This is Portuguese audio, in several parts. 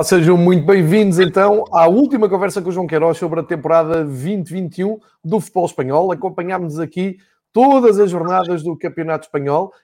Olá, sejam muito bem-vindos então à última conversa com o João Queiroz sobre a temporada 2021 do futebol espanhol. Acompanhámos aqui todas as jornadas do Campeonato Espanhol.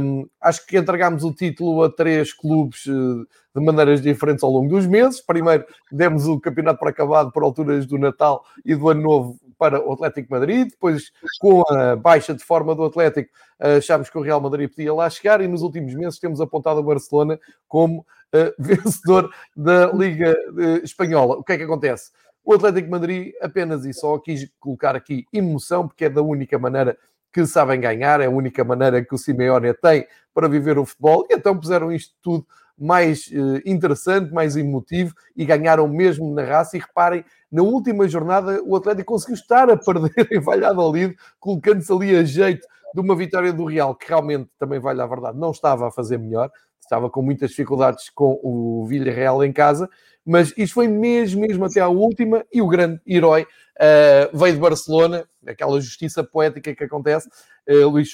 Um, acho que entregámos o título a três clubes uh, de maneiras diferentes ao longo dos meses. Primeiro, demos o campeonato por acabado por alturas do Natal e do Ano Novo para o Atlético Madrid. Depois, com a baixa de forma do Atlético, achámos que o Real Madrid podia lá chegar. E nos últimos meses temos apontado o Barcelona como uh, vencedor da Liga uh, Espanhola. O que é que acontece? O Atlético Madrid apenas e só quis colocar aqui emoção, porque é da única maneira que sabem ganhar, é a única maneira que o Simeone tem para viver o futebol, e então puseram isto tudo mais uh, interessante, mais emotivo e ganharam mesmo na raça. E reparem, na última jornada o Atlético conseguiu estar a perder em Valladolid, colocando-se ali a jeito de uma vitória do Real, que realmente, também vale a verdade, não estava a fazer melhor, estava com muitas dificuldades com o Villarreal em casa, mas isto foi mesmo, mesmo até à última, e o grande herói uh, veio de Barcelona, aquela justiça poética que acontece, uh, Luís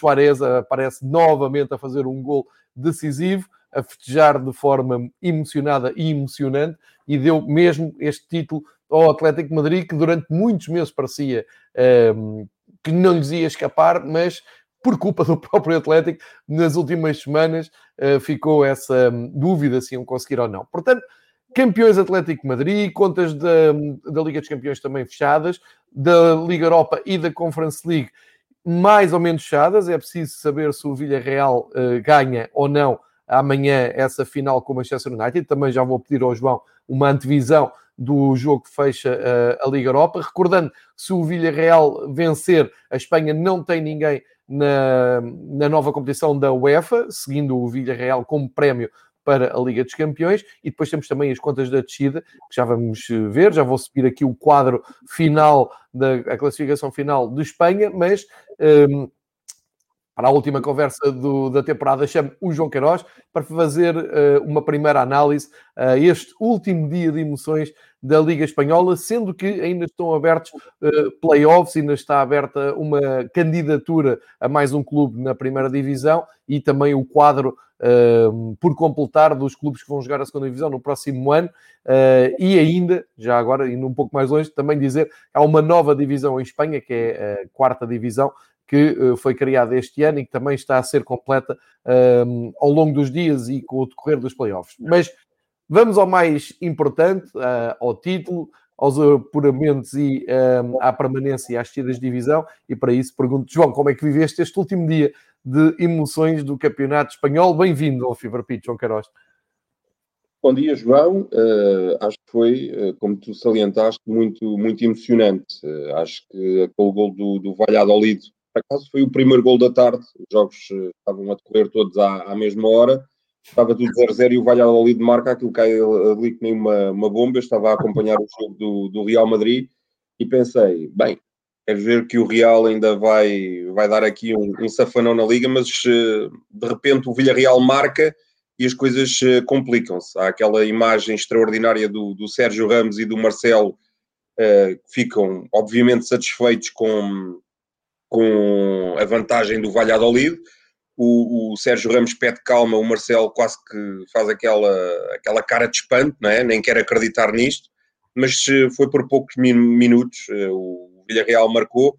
aparece novamente a fazer um gol decisivo, a festejar de forma emocionada e emocionante, e deu mesmo este título ao Atlético Madrid, que durante muitos meses parecia uh, que não lhes ia escapar, mas por culpa do próprio Atlético, nas últimas semanas uh, ficou essa um, dúvida se iam conseguir ou não. Portanto, campeões Atlético Madrid, contas da, da Liga dos Campeões também fechadas, da Liga Europa e da Conference League mais ou menos fechadas. É preciso saber se o Villarreal uh, ganha ou não amanhã essa final com o Manchester United. Também já vou pedir ao João uma antevisão do jogo que fecha uh, a Liga Europa. Recordando, se o Villarreal vencer, a Espanha não tem ninguém na, na nova competição da UEFA, seguindo o Villarreal como prémio para a Liga dos Campeões e depois temos também as contas da descida, que já vamos eh, ver, já vou subir aqui o quadro final da classificação final de Espanha, mas um, ehm, para a última conversa do, da temporada, chamo o João Queiroz para fazer uh, uma primeira análise a uh, este último dia de emoções da Liga Espanhola, sendo que ainda estão abertos uh, playoffs, ainda está aberta uma candidatura a mais um clube na primeira divisão e também o quadro uh, por completar dos clubes que vão jogar a segunda divisão no próximo ano. Uh, e ainda, já agora, indo um pouco mais longe, também dizer há uma nova divisão em Espanha, que é a quarta divisão, que uh, foi criada este ano e que também está a ser completa um, ao longo dos dias e com o decorrer dos playoffs. Mas vamos ao mais importante, uh, ao título, aos apuramentos e um, à permanência e às tiras de divisão. E para isso pergunto, João, como é que viveste este último dia de emoções do Campeonato Espanhol? Bem-vindo ao Fever Pitch, João Queiroz. Bom dia, João. Uh, acho que foi, uh, como tu salientaste, muito, muito emocionante. Acho que aquele gol do, do Valladolid por acaso foi o primeiro gol da tarde, os jogos uh, estavam a decorrer todos à, à mesma hora, estava tudo 0-0 e o Valladolid marca aquilo cai ali que nem uma, uma bomba, eu estava a acompanhar o jogo do, do Real Madrid e pensei, bem, quero ver que o Real ainda vai, vai dar aqui um, um safanão na Liga, mas uh, de repente o Villarreal marca e as coisas uh, complicam-se. Há aquela imagem extraordinária do, do Sérgio Ramos e do Marcelo que ficam obviamente satisfeitos com, com a vantagem do Valladolid. O, o, Sérgio Ramos pede calma, o Marcelo quase que faz aquela, aquela cara de espanto, não é? nem quer acreditar nisto, mas foi por poucos minutos, eh, o Villarreal marcou,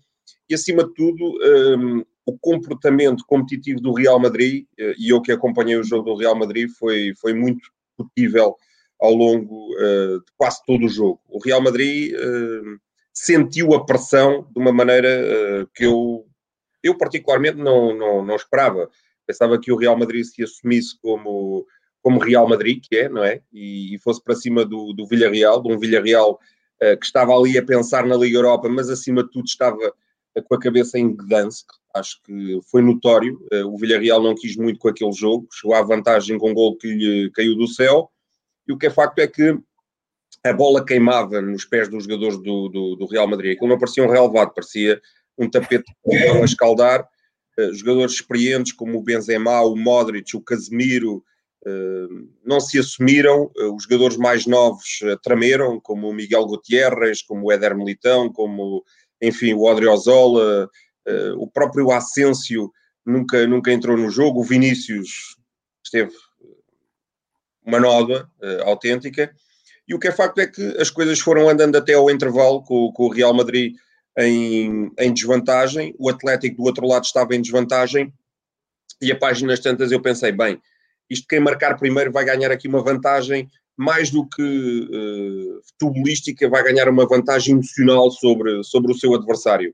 e acima de tudo, um, o comportamento competitivo do Real Madrid, eh, e eu que acompanhei o jogo do Real Madrid, foi, foi muito possível ao longo uh, de quase todo o jogo. O Real Madrid uh, sentiu a pressão de uma maneira uh, que eu, eu particularmente não, não, não esperava. Pensava que o Real Madrid se assumisse como, como Real Madrid, que é, não é? E, e fosse para cima do, do Villarreal, de um Villarreal uh, que estava ali a pensar na Liga Europa, mas acima de tudo estava uh, com a cabeça em Gdansk. Acho que foi notório. o Villarreal não quis muito com aquele jogo, chegou à vantagem com um gol que lhe caiu do céu. E o que é facto é que a bola queimava nos pés dos jogadores do, do, do Real Madrid. Aquilo não parecia um relevado, parecia um tapete a escaldar. Uh, jogadores experientes como o Benzema, o Modric, o Casemiro, uh, não se assumiram. Uh, os jogadores mais novos tremeram, como o Miguel Gutierrez, como o Éder Militão, como, enfim, o Odriozola, o próprio Asensio nunca, nunca entrou no jogo. O Vinícius esteve uma uh, autêntica. E o que é facto é que as coisas foram andando até ao intervalo com, com o Real Madrid em, em, desvantagem, o Atlético do outro lado estava em desvantagem, e a páginas tantas eu pensei, bem, isto quem marcar primeiro vai ganhar aqui uma vantagem mais do que uh, futebolística, vai ganhar uma vantagem emocional sobre, sobre o seu adversário.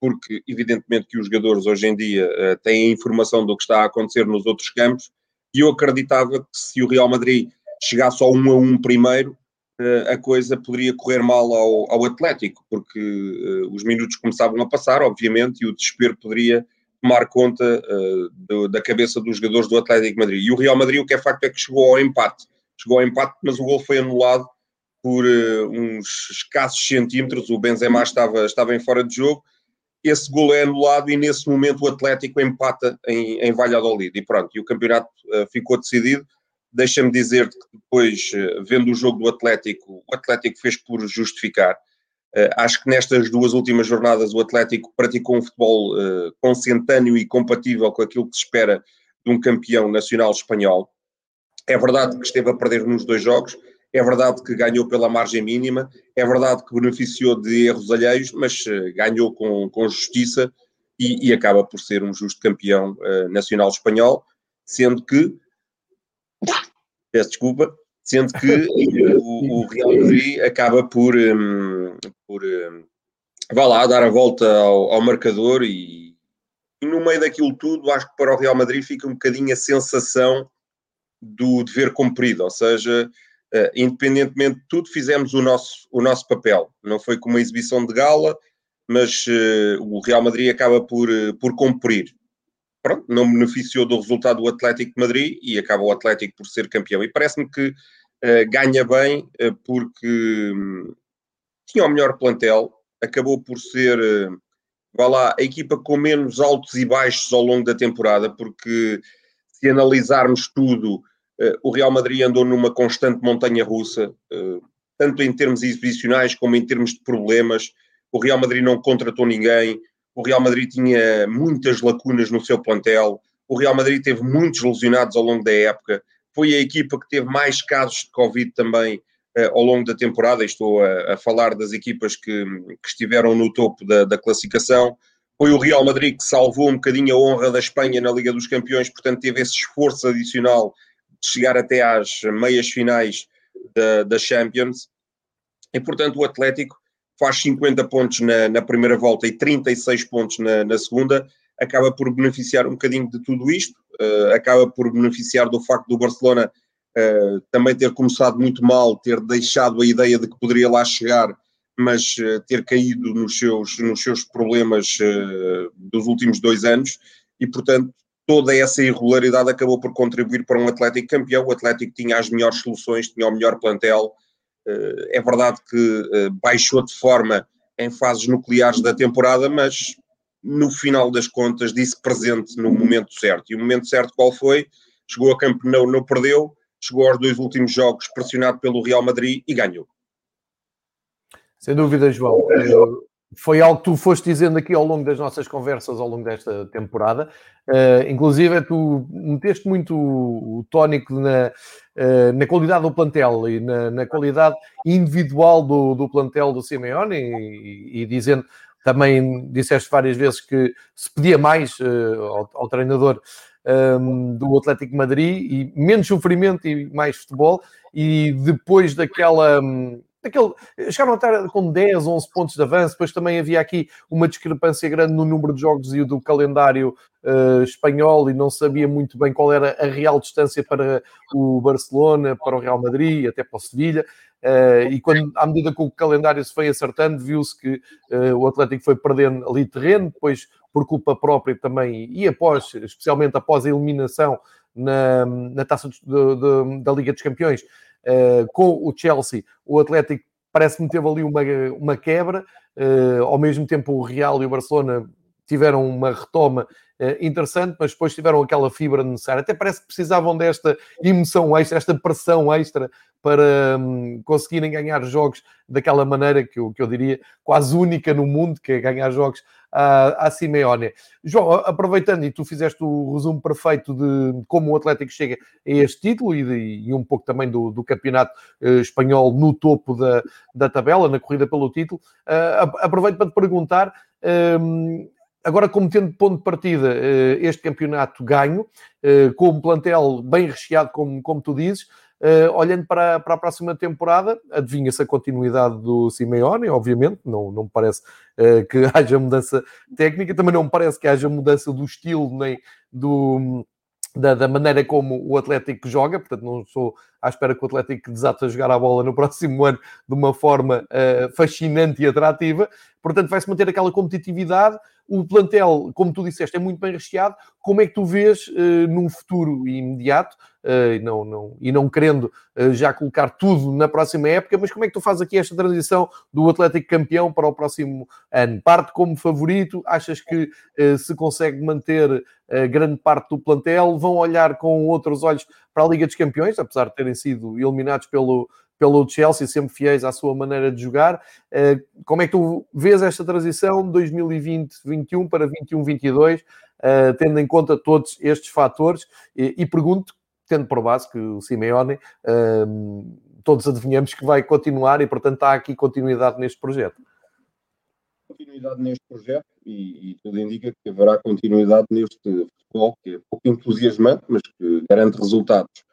Porque, evidentemente, que os jogadores hoje em dia uh, têm informação do que está a acontecer nos outros campos, e eu acreditava que se o Real Madrid chegasse ao 1 a 1 primeiro, a coisa poderia correr mal ao, ao Atlético, porque os minutos começavam a passar, obviamente, e o desespero poderia tomar conta do, da cabeça dos jogadores do Atlético Madrid. E o Real Madrid, o que é facto é que chegou ao empate chegou ao empate, mas o gol foi anulado por uh, uns escassos centímetros. O Benzema estava, estava em fora de jogo. Esse gol é anulado e nesse momento o Atlético empata em, em Valladolid. E pronto, e o campeonato uh, ficou decidido. Deixa-me dizer que depois, uh, vendo o jogo do Atlético, o Atlético fez por justificar. acho que nestas duas últimas jornadas o Atlético praticou um futebol consentâneo e compatível com aquilo que se espera de um campeão nacional espanhol. É verdade que esteve a perder nos dois jogos, é verdade que ganhou pela margem mínima, é verdade que beneficiou de erros alheios, mas uh, ganhou com, com justiça e, e, acaba por ser um justo campeão uh, nacional espanhol, sendo que, peço desculpa, sendo que o, o, Real Madrid acaba por, um, por um, vá lá, dar a volta ao, ao marcador e, e no meio daquilo tudo, acho que para o Real Madrid fica um bocadinho a sensação do dever cumprido, ou seja, uh, independentemente de tudo, fizemos o nosso, o nosso papel. Não foi como uma exibição de gala, mas uh, o Real Madrid acaba por, uh, por cumprir. Pronto, não beneficiou do resultado do Atlético de Madrid e acaba o Atlético por ser campeão. E parece-me que ganha bem porque um, tinha o melhor plantel, acabou por ser, vá lá, a equipa com menos altos e baixos ao longo da temporada, porque se analisarmos tudo, eh, o Real Madrid andou numa constante montanha russa, tanto em termos exibicionais como em termos de problemas. O Real Madrid não contratou ninguém, o Real Madrid tinha muitas lacunas no seu plantel, o Real Madrid teve muitos lesionados ao longo da época, foi a equipa que teve mais casos de Covid também uh, ao longo da temporada, estou a, a falar das equipas que, que estiveram no topo da, da, classificação. Foi o Real Madrid que salvou um bocadinho a honra da Espanha na Liga dos Campeões, portanto teve esse esforço adicional chegar até às meias finais da, da Champions. E, portanto, o Atlético faz 50 pontos na, na primeira volta e 36 pontos na, na, segunda, acaba por beneficiar um bocadinho de tudo isto, uh, acaba por beneficiar do facto do Barcelona uh, também ter começado muito mal, ter deixado a ideia de que poderia lá chegar, mas uh, ter caído nos seus, nos seus problemas dos últimos dois anos, e portanto toda essa irregularidade acabou por contribuir para um Atlético campeão. O Atlético tinha as melhores soluções, tinha o melhor plantel. Eh, é verdade que eh, baixou de forma em fases nucleares da temporada, mas no final das contas disse presente no momento certo. E o momento certo qual foi? Chegou a campo, não, não perdeu, chegou aos dois últimos jogos pressionado pelo Real Madrid e ganhou. Sem dúvida, João foi algo que tu foste dizendo aqui ao longo das nossas conversas ao longo desta temporada. Uh, inclusive, tu meteste muito o tónico na, na qualidade do plantel e na, na qualidade individual do, do plantel do Simeone e, e, dizendo também, disseste várias vezes que se pedia mais uh, ao, ao, treinador um, do Atlético Madrid e menos sofrimento e mais futebol. E depois daquela... Um, Aquele, chegaram a estar com 10, 11 pontos de avanço, depois também havia aqui uma discrepância grande no número de jogos e do calendário uh, espanhol e não sabia muito bem qual era a real distância para o Barcelona, para o Real Madrid, até para o Sevilha. Uh, e quando, à medida que o calendário se foi acertando, viu-se que uh, o Atlético foi perdendo ali terreno, depois por culpa própria também, e após, especialmente após a eliminação na, na taça de, de, da Liga dos Campeões, com o Chelsea, o Atlético parece-me teve ali uma, uma quebra, uh, ao mesmo tempo o Real e o Barcelona tiveram uma retoma uh, interessante, mas depois tiveram aquela fibra necessária. Até parece que precisavam desta emoção extra, esta pressão extra para um, conseguirem ganhar jogos daquela maneira que eu, que eu diria quase única no mundo, que é ganhar jogos à, à Simeone. João, aproveitando, e tu fizeste o resumo perfeito de como o Atlético chega a este título e, de, e um pouco também do, do campeonato uh, espanhol no topo da, da tabela, na corrida pelo título, uh, aproveito para te perguntar. Um, agora, como tendo ponto de partida eh, este campeonato ganho, com um plantel bem recheado, como, como tu dizes, Uh, olhando para, para a próxima temporada, adivinha-se a continuidade do Simeone, obviamente, não, não me parece que haja mudança técnica, também não me parece que haja mudança do estilo nem do, da, da, maneira como o Atlético joga, portanto, não estou à espera que o Atlético desate a jogar a bola no próximo ano de uma forma fascinante e atrativa, portanto, vai-se manter aquela competitividade o plantel, como tu disseste, é muito bem recheado. Como é que tu vês uh, num futuro imediato, uh, e, não, não, e não querendo uh, já colocar tudo na próxima época, mas como é que tu fazes aqui esta transição do Atlético campeão para o próximo ano? Parte como favorito? Achas que se consegue manter grande parte do plantel? Vão olhar com outros olhos para a Liga dos Campeões, apesar de terem sido eliminados pelo, pelo Chelsea, sempre fiéis à sua maneira de jogar. Eh, como é que tu vês esta transição de 2020-21 para 21-22, eh, tendo em conta todos estes fatores? E, pergunto, tendo por base que o Simeone, eh, todos adivinhamos que vai continuar e, portanto, há aqui continuidade neste projeto. Continuidade neste projeto e, e tudo indica que haverá continuidade neste futebol, que é pouco entusiasmante, mas que garante resultados.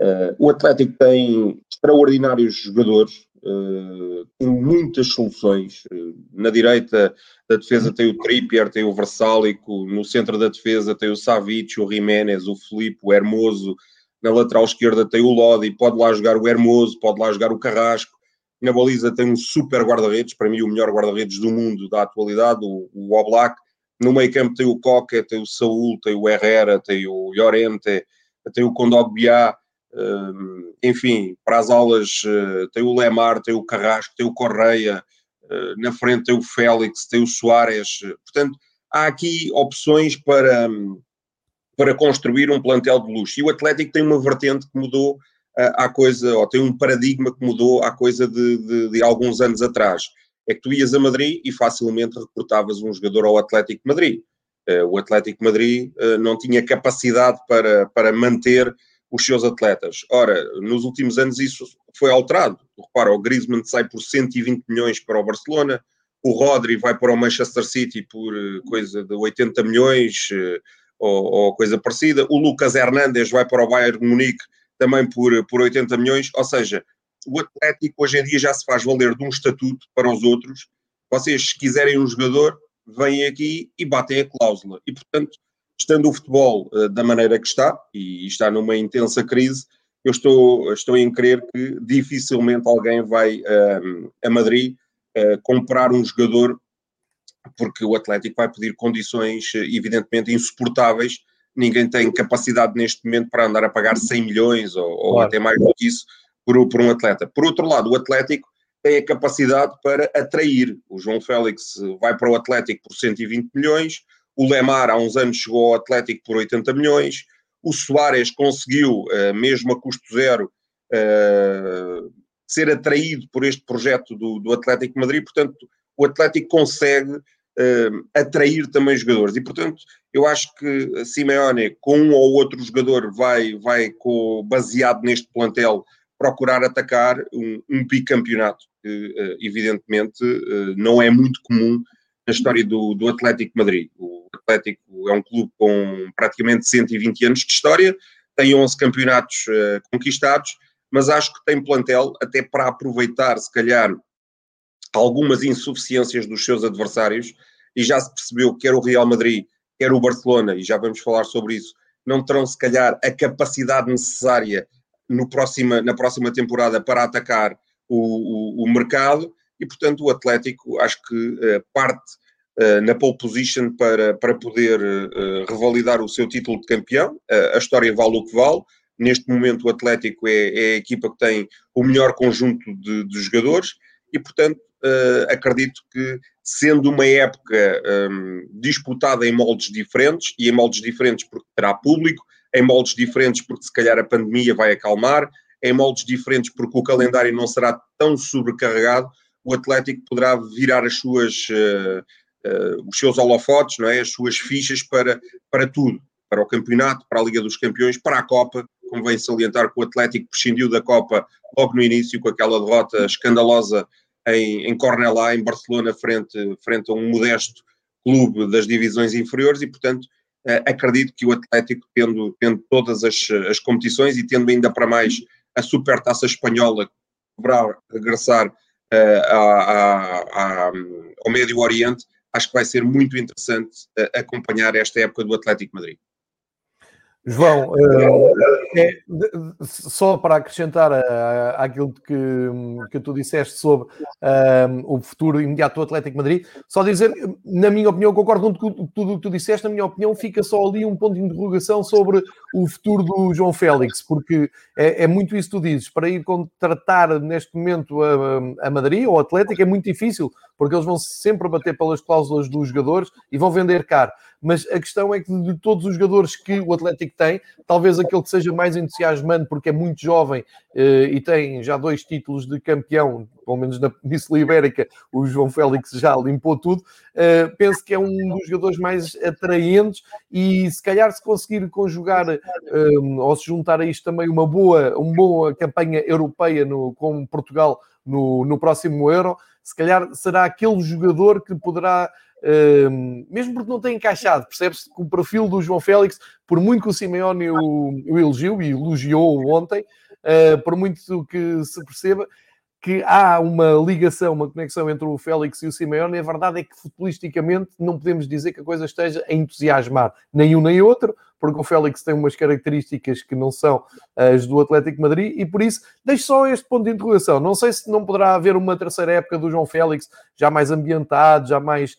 Uh, o Atlético tem extraordinários jogadores, uh, com muitas soluções. Uh, na direita da defesa tem o Trippier, tem o Versálico, no centro da defesa tem o Savic, o Jiménez, o Filipe, o Hermoso, na lateral esquerda tem o Lodi, pode lá jogar o Hermoso, pode lá jogar o Carrasco. Na baliza tem um super guarda-redes, para mim o melhor guarda-redes do mundo da atualidade, o, o Oblak. No meio campo tem o Coca, tem o Saúl, tem o Herrera, tem o Llorente, tem o Condogbiá, enfim, para as aulas eh, tem o Lemar, tem o Carrasco, tem o Correia, eh, na frente tem o Félix, tem o Soares. Portanto, há aqui opções para, para construir um plantel de luxo. E o Atlético tem uma vertente que mudou eh, coisa, ou tem um paradigma que mudou à coisa de, de, de, alguns anos atrás. É que tu ias a Madrid e facilmente reportavas um jogador ao Atlético de Madrid. O Atlético de Madrid não tinha capacidade para, para manter os seus atletas. Ora, nos últimos anos isso foi alterado. Repara, o Griezmann sai por 120 milhões para o Barcelona, o Rodri vai para o Manchester City por eh, coisa de 80 milhões eh, ou, ou, coisa parecida, o Lucas Hernandes vai para o Bayern Munique também por, por 80 milhões, ou seja, o Atlético hoje em dia já se faz valer de um estatuto para os outros. Vocês, se quiserem um jogador, vêm aqui e batem a cláusula. E, portanto, estando o futebol uh, da maneira que está, e está numa intensa crise, eu estou, estou em crer que dificilmente alguém vai uh, a Madrid uh, comprar um jogador, porque o Atlético vai pedir condições evidentemente insuportáveis. Ninguém tem capacidade neste momento para andar a pagar 100 milhões ou, ou claro. até mais do que isso por, por um atleta. Por outro lado, o Atlético tem a capacidade para atrair. O João Félix vai para o Atlético por 120 milhões, o Lemar, há uns anos, chegou ao Atlético por 80 milhões. O Soares conseguiu, uh, mesmo a custo zero, uh, ser atraído por este projeto do, Atlético de Madrid. Portanto, o Atlético consegue uh, atrair também jogadores. E, portanto, eu acho que Simeone, com um ou outro jogador, vai, vai com, baseado neste plantel, procurar atacar um, um bicampeonato, que, evidentemente, não é muito comum história do, do Atlético Madrid. O Atlético é um clube com praticamente 120 anos de história, tem 11 campeonatos uh, conquistados, mas acho que tem plantel até para aproveitar, se calhar, algumas insuficiências dos seus adversários, e já se percebeu que quer o Real Madrid, quer o Barcelona, e já vamos falar sobre isso, não terão, se calhar, a capacidade necessária no próxima, na próxima temporada para atacar o, o, o mercado, e, portanto, o Atlético acho que uh, parte uh, na pole position para, para poder uh, revalidar o seu título de campeão. a história vale o que vale. Neste momento, o Atlético é, é a equipa que tem o melhor conjunto de, de jogadores e, portanto, uh, acredito que, sendo uma época um, disputada em moldes diferentes, e em moldes diferentes porque terá público, em moldes diferentes porque se calhar a pandemia vai acalmar, em moldes diferentes porque o calendário não será tão sobrecarregado, o Atlético poderá virar as suas, uh, uh, os seus holofotes, não é? as suas fichas para, para tudo, para o campeonato, para a Liga dos Campeões, para a Copa, convém salientar que o Atlético prescindiu da Copa logo no início com aquela derrota escandalosa em, em Cornelá, em Barcelona, frente, frente a um modesto clube das divisões inferiores e, portanto, eh, acredito que o Atlético, tendo, tendo todas as, as competições e tendo ainda para mais a Supertaça Espanhola, que poderá regressar uh, a, a, ao Médio Oriente, acho que vai ser muito interessante uh, acompanhar esta época do Atlético Madrid. João, eh, é, só para acrescentar àquilo que, que tu disseste sobre um, o futuro imediato do Atlético Madrid, só dizer, na minha opinião, concordo com tudo o que tu disseste, na minha opinião, fica só ali um ponto de interrogação sobre o futuro do João Félix, porque é, é muito isso que tu dizes, para ir contratar neste momento a, a Madrid ou Atlético é muito difícil, porque eles vão sempre bater pelas cláusulas dos jogadores e vão vender caro mas a questão é que de todos os jogadores que o Atlético tem, talvez aquele que seja mais entusiasmante, porque é muito jovem eh, e tem já dois títulos de campeão, pelo menos na Península Ibérica, o João Félix já limpou tudo. Eh, penso que é um dos jogadores mais atraentes e se calhar se conseguir conjugar eh, ou se juntar a isto também uma boa, uma boa campanha europeia no, com Portugal no, no próximo Euro, se calhar será aquele jogador que poderá mesmo porque não tem encaixado, percebe-se que o perfil do João Félix, por muito que o Simeone o, o elogiou e elogiou ontem, uh, por muito que se perceba que há uma ligação, uma conexão entre o Félix e o Simeone, a verdade é que futbolisticamente não podemos dizer que a coisa esteja a entusiasmar nem um nem outro, porque o Félix tem umas características que não são as do Atlético Madrid e por isso deixo só este ponto de interrogação. Não sei se não poderá haver uma terceira época do João Félix já mais ambientado, já mais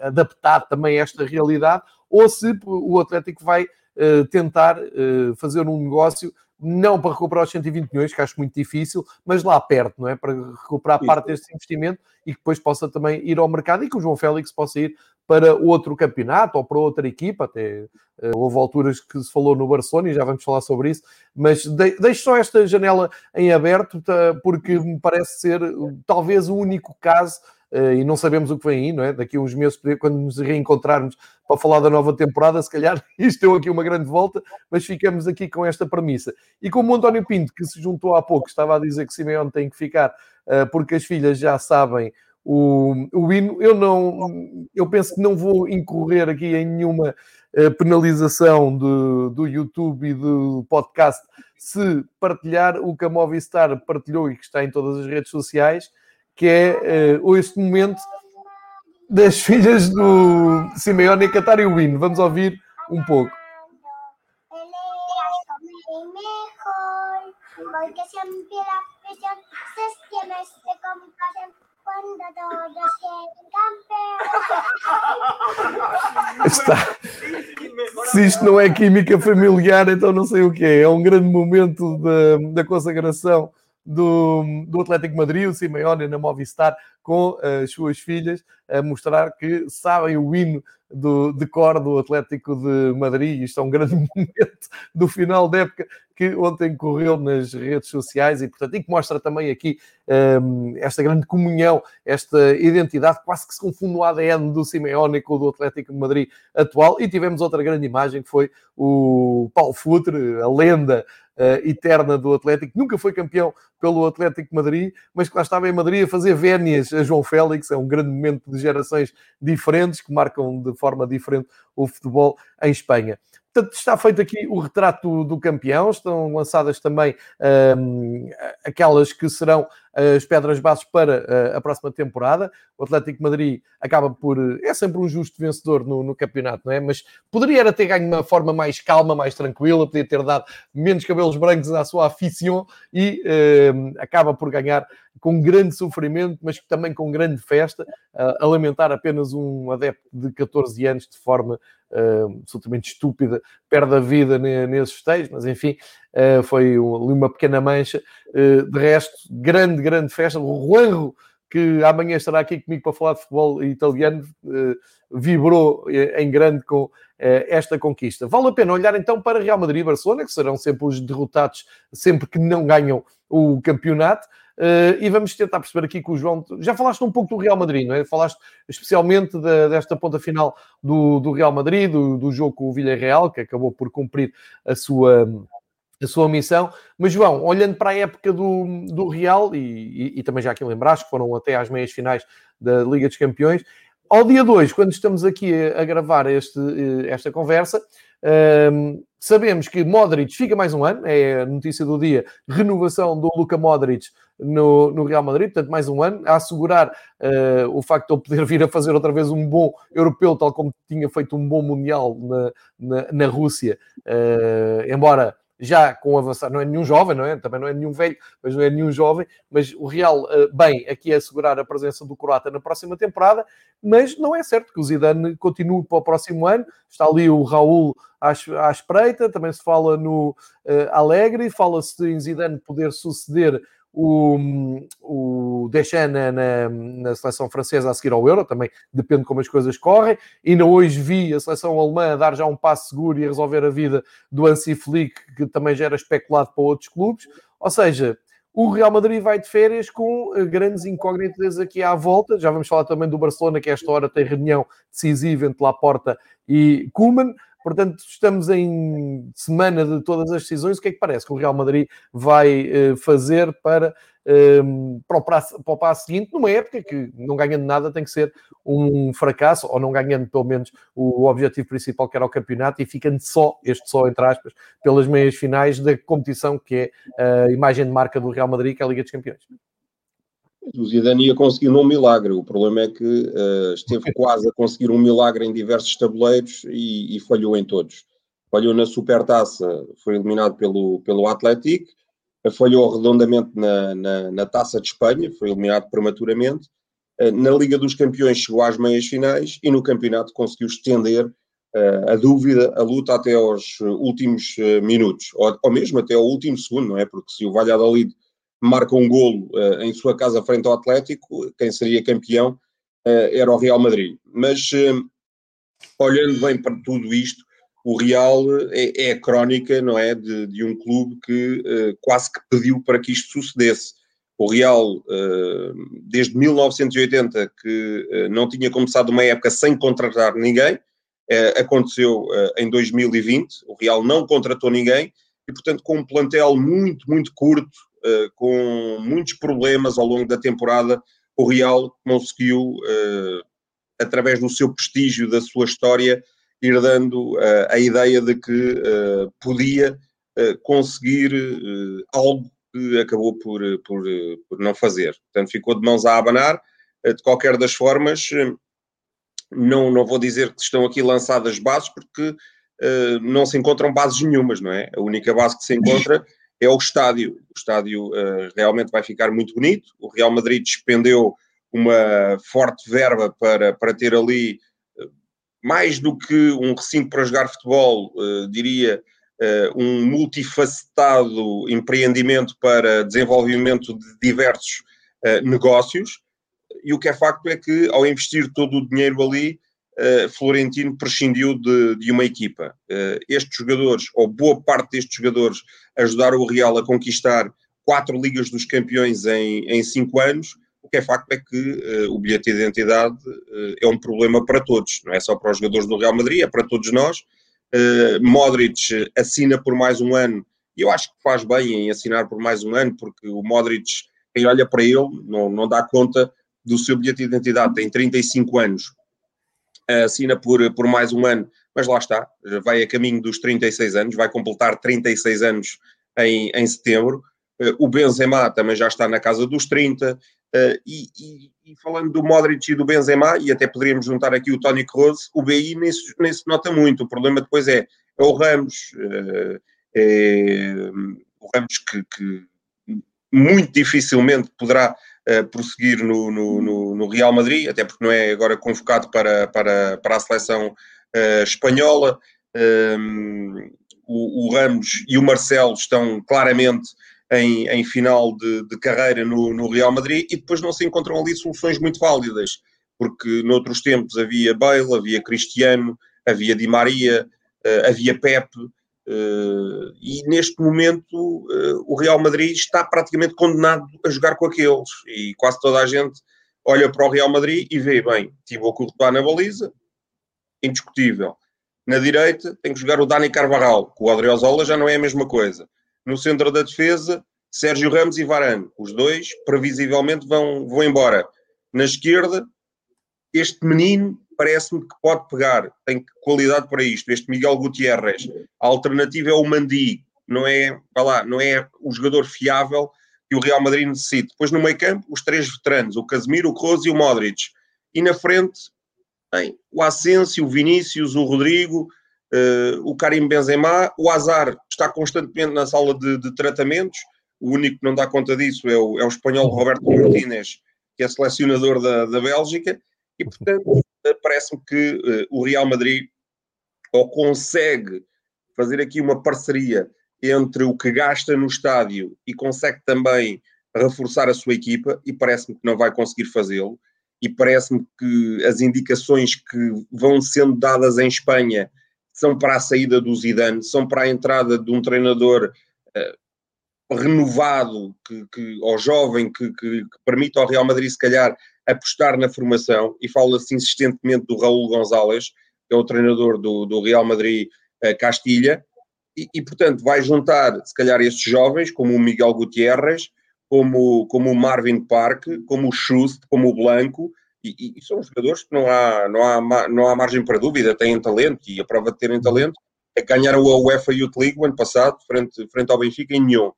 adaptado também a esta realidade, ou se o Atlético vai uh, tentar uh, fazer um negócio não para recuperar os 120 milhões, que acho muito difícil, mas lá perto, não é? Para recuperar parte deste investimento e que depois possa também ir ao mercado e que o João Félix possa ir para outro campeonato ou para outra equipa. Até uh, houve alturas que se falou no Barcelona e já vamos falar sobre isso, mas de, deixo só esta janela em aberto tá, porque me parece ser talvez o único caso e não sabemos o que vem aí, não é? Daqui a uns meses, quando nos reencontrarmos para falar da nova temporada, se calhar isto deu aqui uma grande volta, mas ficamos aqui com esta premissa. E como o António Pinto, que se juntou há pouco, estava a dizer que Simeone tem que ficar uh, porque as filhas já sabem o, o hino, eu não, eu penso que não vou incorrer aqui em nenhuma uh, penalização do, do YouTube e do podcast se partilhar o que a Movistar partilhou e que está em todas as redes sociais, que é uh, este momento das filhas do Simeone cantar o hino. Vamos ouvir um pouco. Está. Se isto não é química familiar, então não sei o que é. É um grande momento da, da consagração do, do Atlético Madrid, o Simeone na Movistar, com as suas filhas, a mostrar que sabem o hino do, de cor do Atlético de Madrid. Isto é um grande momento do final da época que ontem correu nas redes sociais e, portanto, e que mostra também aqui um, esta grande comunhão, esta identidade, quase que se confunde no ADN do Simeone com o do Atlético de Madrid atual. E tivemos outra grande imagem que foi o Paulo Futre, a lenda uh, eterna do Atlético, nunca foi campeão pelo Atlético de Madrid, mas que lá estava em Madrid a fazer vénias a João Félix, é um grande momento de gerações diferentes que marcam de forma diferente o futebol em Espanha. Portanto, está feito aqui o retrato do campeão, estão lançadas também um, aquelas que serão as pedras bases para uh, a próxima temporada. O Atlético Madrid acaba por. é sempre um justo vencedor no, no, campeonato, não é? Mas poderia era ter ganho de uma forma mais calma, mais tranquila, podia ter dado menos cabelos brancos à sua aficião e uh, acaba por ganhar com grande sofrimento, mas também com grande festa, a lamentar apenas um adepto de 14 anos de forma uh, absolutamente estúpida, perde a vida nesses festejos, mas enfim, uh, foi uma pequena mancha. Uh, de resto, grande, grande festa. O Juanro que amanhã estará aqui comigo para falar de futebol italiano, vibrou em grande com esta conquista. Vale a pena olhar então para Real Madrid e Barcelona, que serão sempre os derrotados, sempre que não ganham o campeonato. Uh, e vamos tentar perceber aqui com o João. Já falaste um pouco do Real Madrid, não é? Falaste especialmente da, desta ponta final do, do Real Madrid, do, do, jogo com o Villarreal, que acabou por cumprir a sua, a sua missão. Mas, João, olhando para a época do, do Real, e, e, e também já aqui lembraste que foram até às meias finais da Liga dos Campeões, ao dia 2, quando estamos aqui a, gravar este, eh, esta conversa, um, sabemos que Modric fica mais um ano, é a notícia do dia, renovação do Luka Modric no, no Real Madrid, portanto, mais um ano, a assegurar uh, o facto de ele poder vir a fazer outra vez um bom europeu, tal como tinha feito um bom Mundial na, na, na Rússia, uh, embora já com avançar, não é nenhum jovem, não é? Também não é nenhum velho, mas não é nenhum jovem, mas o Real, uh, bem, aqui é assegurar a presença do Croata na próxima temporada, mas não é certo que o Zidane continue para o próximo ano, está ali o Raul à espreita, também se fala no uh, Alegre, fala-se em Zidane poder suceder o, o Deschamps na, na, na, seleção francesa a seguir ao Euro, também depende de como as coisas correm. Ainda hoje vi a seleção alemã dar já um passo seguro e resolver a vida do Hansi Flick, que também já era especulado para outros clubes. Ou seja, o Real Madrid vai de férias com eh, grandes incógnitas aqui à volta. Já vamos falar também do Barcelona, que esta hora tem reunião decisiva entre Laporta e Koeman. Portanto, estamos em semana de todas as decisões. O que é que parece que o Real Madrid vai uh, fazer para, uh, para, o prazo, para o passo seguinte, numa época que, não ganhando nada, tem que ser um fracasso, ou não ganhando pelo menos o objetivo principal, que era o campeonato, e ficando só, este só entre aspas, pelas meias finais da competição que é a imagem de marca do Real Madrid, que é a Liga dos Campeões. O Zidane ia conseguir um milagre. O problema é que uh, esteve quase a conseguir um milagre em diversos tabuleiros e, e falhou em todos. Falhou na Supertaça, foi eliminado pelo, pelo Atlético. Falhou redondamente na, na, na, Taça de Espanha, foi eliminado prematuramente. Uh, na Liga dos Campeões chegou às meias finais e no campeonato conseguiu estender uh, a dúvida, a luta até aos últimos minutos, ou, ou mesmo até ao último segundo, não é? Porque se o Valladolid marca um golo uh, em sua casa frente ao Atlético, quem seria campeão uh, era o Real Madrid. Mas uh, olhando bem para tudo isto, o Real é, é a crónica, não é, de, de um clube que quase que pediu para que isto sucedesse. O Real, desde 1980, que não tinha começado uma época sem contratar ninguém, aconteceu em 2020, o Real não contratou ninguém, e portanto com um plantel muito, muito curto, uh, com muitos problemas ao longo da temporada, o Real conseguiu, uh, através do seu prestígio, da sua história, ir dando uh, a ideia de que podia conseguir algo que acabou por, por, por, não fazer. Portanto, ficou de mãos a abanar. de qualquer das formas, não, não vou dizer que estão aqui lançadas bases, porque não se encontram bases nenhumas, não é? A única base que se encontra é o estádio. O estádio uh, realmente vai ficar muito bonito. O Real Madrid despendeu uma forte verba para, para ter ali, uh, mais do que um recinto para jogar futebol, uh, diria, um multifacetado empreendimento para desenvolvimento de diversos negócios. E o que é facto é que, ao investir todo o dinheiro ali, uh, Florentino prescindiu de, de uma equipa. Uh, estes jogadores, ou boa parte destes jogadores, ajudaram o Real a conquistar quatro Ligas dos Campeões em, em cinco anos. O que é facto é que uh, o bilhete de identidade é um problema para todos, não é só para os jogadores do Real Madrid, é para todos nós. Modric assina por mais um ano e eu acho que faz bem em assinar por mais um ano, porque o Modric, quem olha para ele, não, não dá conta do seu bilhete de identidade, tem 35 anos, assina por, por mais um ano, mas lá está, vai a caminho dos 36 anos, vai completar 36 anos em, em setembro. Uh, o Benzema também já está na casa dos 30. Uh, e, e, e, falando do Modric e do Benzema, e até poderíamos juntar aqui o Tony Kroos, o BI nem se, nem se nota muito. O problema depois é, é o Ramos, é, o Ramos que, que muito dificilmente poderá uh, prosseguir no, no, no, no, Real Madrid, até porque não é agora convocado para, para, para a seleção uh, espanhola. Um, ehm, o, o, Ramos e o Marcelo estão claramente em, em final de, de carreira no, no, Real Madrid e depois não se encontram ali soluções muito válidas, porque noutros tempos havia Bale, havia Cristiano, havia Di Maria, uh, havia Pepe, uh, e neste momento uh, o Real Madrid está praticamente condenado a jogar com aqueles, e quase toda a gente olha para o Real Madrid e vê, bem, Thibaut Courtois na baliza, indiscutível. Na direita tem que jogar o Dani Carvajal, que o Adriozola já não é a mesma coisa. No centro da defesa, Sérgio Ramos e Varane. Os dois, previsivelmente, vão, vão embora. Na esquerda, este menino parece-me que pode pegar, tem qualidade para isto. Este Miguel Gutierrez. A alternativa é o Mandi, não é, vai lá, não é o jogador fiável que o Real Madrid necessita. Depois no meio campo, os três veteranos, o Casemiro, o Kroos e o Modric. E na frente, bem, o Asensio, o Vinícius, o Rodrigo, uh, o Karim Benzema, o Azar está constantemente na sala de, de, tratamentos, o único que não dá conta disso é o, é o espanhol Roberto Martínez, que é selecionador da, da Bélgica, e portanto uh, parece-me que uh, o Real Madrid ou consegue fazer aqui uma parceria entre o que gasta no estádio e consegue também reforçar a sua equipa, e parece-me que não vai conseguir fazê-lo, e parece-me que as indicações que vão sendo dadas em Espanha são para a saída do Zidane, são para a entrada de um treinador uh, renovado, que, que, ou jovem, que, que, que permita ao Real Madrid, se calhar, apostar na formação, e fala-se insistentemente do Raul González, que é o treinador do, do Real Madrid uh, Castilha, e, e, portanto vai juntar, se calhar, estes jovens, como o Miguel Gutierrez, como, como o Marvin Park, como o Schust, como o Blanco, e, e, são jogadores que não há, não, há, não há margem para dúvida, têm talento, e a prova de terem talento é que ganharam a UEFA Youth League o ano passado, frente, frente ao Benfica, em nenhum.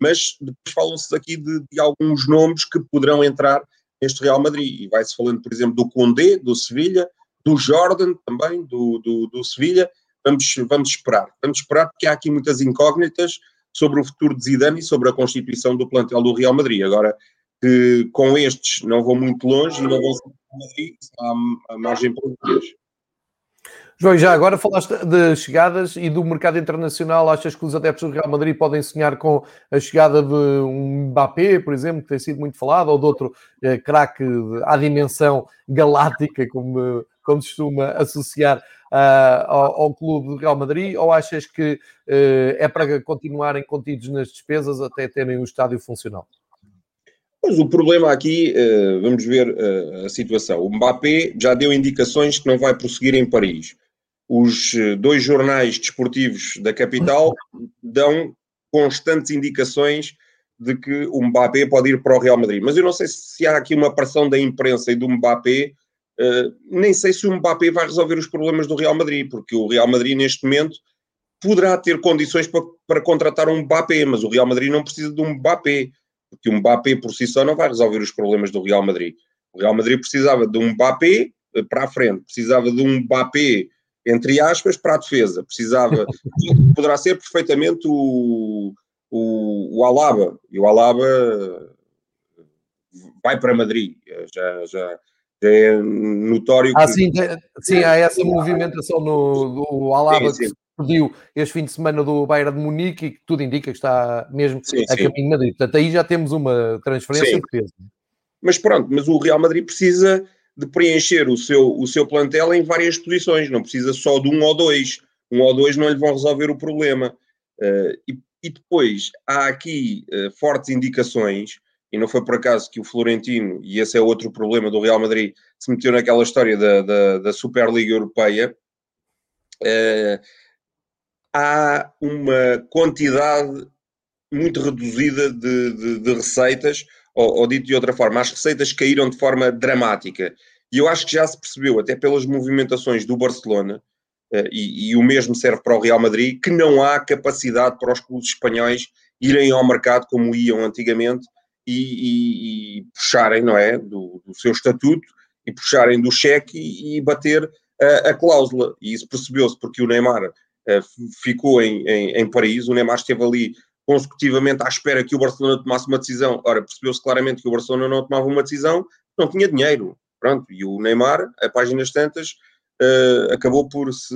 Mas depois falam-se aqui de, de, alguns nomes que poderão entrar neste Real Madrid, e vai-se falando, por exemplo, do Condé, do Sevilha, do Jordan também, do, do, do Sevilha, vamos, vamos esperar, vamos esperar porque há aqui muitas incógnitas, sobre o futuro de Zidane e sobre a constituição do plantel do Real Madrid. Agora, que com estes não vão muito longe e não vão ser há, há margem para o João, já agora falaste de chegadas e do mercado internacional. Achas que os adeptos do Real Madrid podem sonhar com a chegada de um Mbappé, por exemplo, que tem sido muito falado, ou de outro eh, craque à dimensão galáctica, como, como se costuma associar uh, ao, ao, clube do Real Madrid? Ou achas que uh, é para continuarem contidos nas despesas até terem o estádio funcional? Pois o problema aqui, uh, vamos ver a situação. O Mbappé já deu indicações que não vai prosseguir em Paris. Os dois jornais desportivos da capital dão constantes indicações de que o Mbappé pode ir para o Real Madrid. Mas eu não sei se há aqui uma pressão da imprensa e do Mbappé Uh, nem sei se o Mbappé vai resolver os problemas do Real Madrid, porque o Real Madrid neste momento poderá ter condições para, para contratar um Mbappé, mas o Real Madrid não precisa de um Mbappé, porque o Mbappé por si só não vai resolver os problemas do Real Madrid. O Real Madrid precisava de um Mbappé eh, para a frente, precisava de um Mbappé, entre aspas, para a defesa, precisava, poderá ser perfeitamente o, o, o Alaba, e o Alaba vai para Madrid, já, já, é notório ah, que... sim, sim, há essa movimentação no, do Alaba sim, sim. que perdeu este fim de semana do Bayern de Munique e que tudo indica que está mesmo sim, a caminho de Madrid. Portanto, aí já temos uma transferência de peso. Mas pronto, mas o Real Madrid precisa de preencher o seu, o seu plantel em várias posições, não precisa só de um ou dois. Um ou dois não lhe vão resolver o problema. Uh, e, e, depois há aqui uh, fortes indicações e não foi por acaso que o Florentino, e esse é outro problema do Real Madrid, se meteu naquela história da, da, da Superliga Europeia, eh, há uma quantidade muito reduzida de, de, de receitas, ou, ou, dito de outra forma, as receitas caíram de forma dramática. E eu acho que já se percebeu, até pelas movimentações do Barcelona, eh, e, e o mesmo serve para o Real Madrid, que não há capacidade para os clubes espanhóis irem ao mercado como iam antigamente e, e, e puxarem, não é, do, do, seu estatuto e puxarem do cheque e, bater a, a, cláusula. E isso percebeu-se porque o Neymar uh, ficou em, em, em, Paris, o Neymar esteve ali consecutivamente à espera que o Barcelona tomasse uma decisão. Ora, percebeu-se claramente que o Barcelona não tomava uma decisão, não tinha dinheiro. Pronto, e o Neymar, a páginas tantas, uh, acabou por se,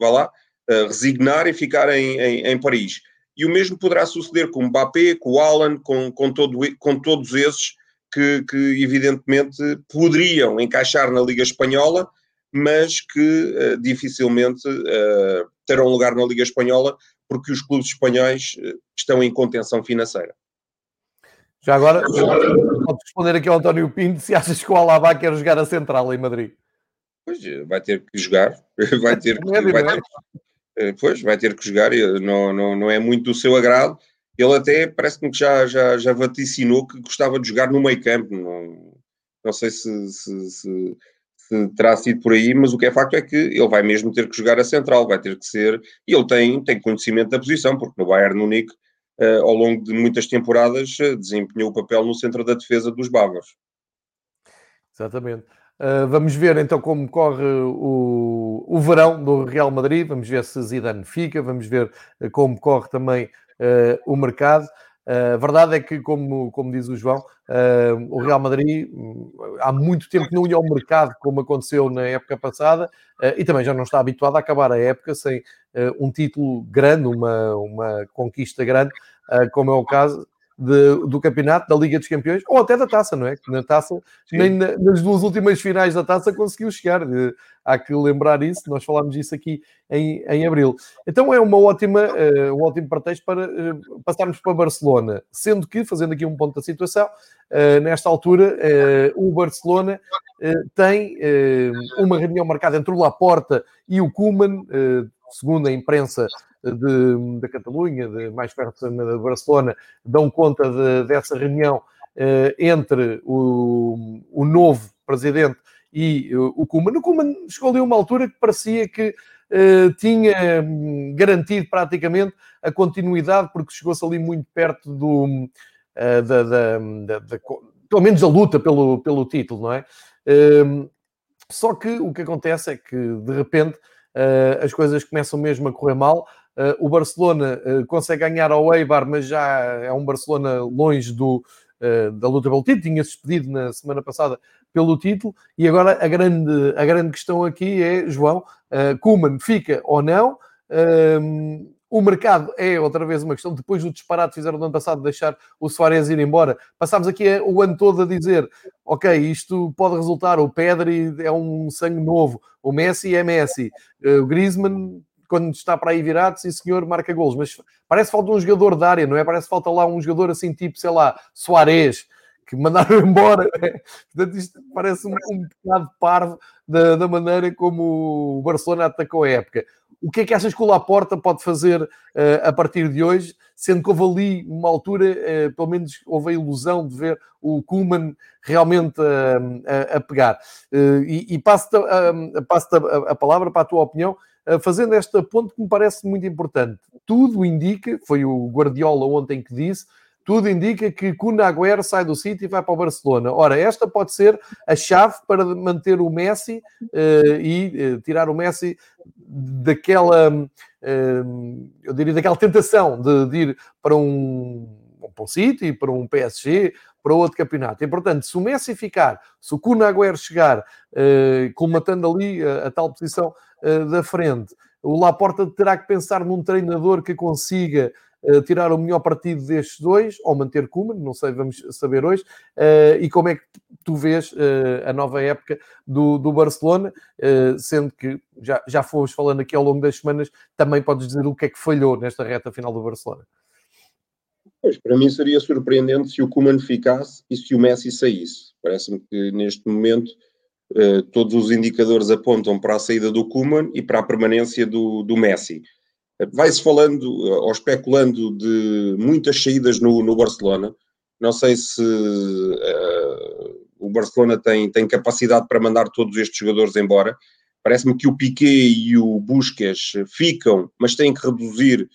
vá lá, uh, resignar e ficar em, em, em Paris. e o mesmo poderá suceder com o Mbappé, com o Alan, com, com, todo, com todos esses que, que, evidentemente poderiam encaixar na Liga Espanhola, mas que uh, dificilmente terão lugar na Liga Espanhola porque os clubes espanhóis uh, estão em contenção financeira. Já agora, pode responder aqui ao António Pinto se achas que o Alaba quer jogar a central em Madrid. Pois, vai ter que jogar, vai ter que, vai ter, pois, vai ter que jogar, não, não, não é muito do seu agrado. Ele até parece-me que já, já, já vaticinou que gostava de jogar no meio campo. Não, não sei se, se, se, se, terá sido por aí, mas o que é facto é que ele vai mesmo ter que jogar a central, vai ter que ser. E ele tem, tem conhecimento da posição, porque no Bayern Munique, uh, ao longo de muitas temporadas, uh, desempenhou o papel no centro da defesa dos bávaros. Exatamente. Uh, vamos ver então como corre o, o verão do Real Madrid, vamos ver se Zidane fica, vamos ver como corre também o mercado. A verdade é que, como, como diz o João, o Real Madrid hum, há muito tempo não ia ao mercado, como aconteceu na época passada, e também já não está habituado a acabar a época sem um título grande, uma, uma conquista grande, como é o caso de, do campeonato, da Liga dos Campeões, ou até da taça, não é? Que na taça, Sim. nem na, nas duas últimas finais da taça conseguiu chegar. Uh, há que lembrar isso, nós falámos disso aqui em, em abril. Então é uma ótima, uh, um ótimo pretexto para uh, passarmos para Barcelona, sendo que, fazendo aqui um ponto da situação, nesta altura, o Barcelona tem uma reunião marcada entre o Laporta e o Koeman, segundo a imprensa de, da Catalunha, de mais perto de Barcelona, dão conta de, dessa reunião eh, entre o, o novo presidente e o Kuman. O Kuman chegou ali a uma altura que parecia que uh, tinha hum, garantido praticamente a continuidade, porque chegou-se ali muito perto do, uh, da, da, da, da, pelo menos da luta pelo, pelo título, não é? Uh, só que o que acontece é que, de repente, as coisas começam mesmo a correr mal. Uh, o Barcelona uh, consegue ganhar ao Eibar, mas já é um Barcelona longe do, da luta pelo título. Tinha-se despedido na semana passada pelo título. E agora a grande, a grande questão aqui é, João, uh, Kuman fica ou não? Uh, o mercado é outra vez uma questão. Depois do disparate que fizeram no ano passado de deixar o Soares ir embora, passámos aqui o ano todo a dizer: ok, isto pode resultar. O Pedri é um sangue novo, o Messi é Messi, o Griezmann. Quando está para aí virado, sim senhor, marca golos. Mas parece falta um jogador da área, não é? Parece falta lá um jogador assim, tipo, sei lá, Soares, que mandaram embora. Portanto, isto parece um, um bocado parvo da, da, maneira como o Barcelona atacou a época. O que é que achas que o Laporta pode fazer uh, a partir de hoje, sendo que houve ali uma altura, uh, pelo menos houve a ilusão de ver o Kuman realmente uh, a, pegar. e, e passo-te passo a, palavra para a tua opinião, fazendo esta ponto que me parece muito importante. Tudo indica, foi o Guardiola ontem que disse, tudo indica que Kun Agüero sai do City e vai para o Barcelona. Ora, esta pode ser a chave para manter o Messi uh, e uh, tirar o Messi daquela, uh, eu diria, daquela tentação de, de ir para um, para um City, para um PSG, para outro campeonato. E, portanto, se o Messi ficar, se o Kun Agüero chegar, colmatando ali a, a tal posição da frente, o Laporta terá que pensar num treinador que consiga uh, tirar o melhor partido destes dois, ou manter Kuman, não sei, vamos saber hoje, uh, e como é que tu vês a nova época do, do Barcelona, sendo que já, já fomos falando aqui ao longo das semanas, também podes dizer o que é que falhou nesta reta final do Barcelona. Pois, para mim seria surpreendente se o Kuman ficasse e se o Messi saísse. Parece-me que neste momento todos os indicadores apontam para a saída do Kuman e para a permanência do, do Messi. Vai-se falando ou especulando de muitas saídas no, no Barcelona. Não sei se o Barcelona tem, tem capacidade para mandar todos estes jogadores embora. Parece-me que o Piquet e o Busquets ficam, mas têm que reduzir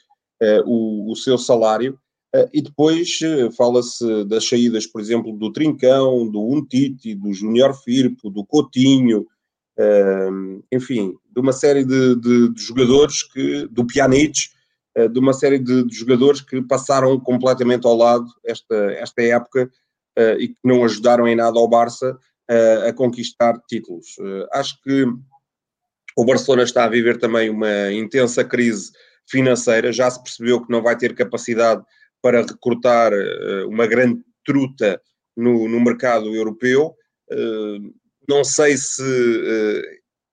o, o, seu salário. Uh, e depois fala-se das saídas, por exemplo, do Trincão, do Untiti, do Júnior Firpo, do Coutinho, enfim, de uma série de, de, de, jogadores que, do Pjanic, uh, de uma série de, de, jogadores que passaram completamente ao lado esta, esta época e que não ajudaram em nada ao Barça a conquistar títulos. acho que o Barcelona está a viver também uma intensa crise financeira, já se percebeu que não vai ter capacidade para recrutar uh, uma grande truta no, no mercado europeu. Uh, não sei se uh,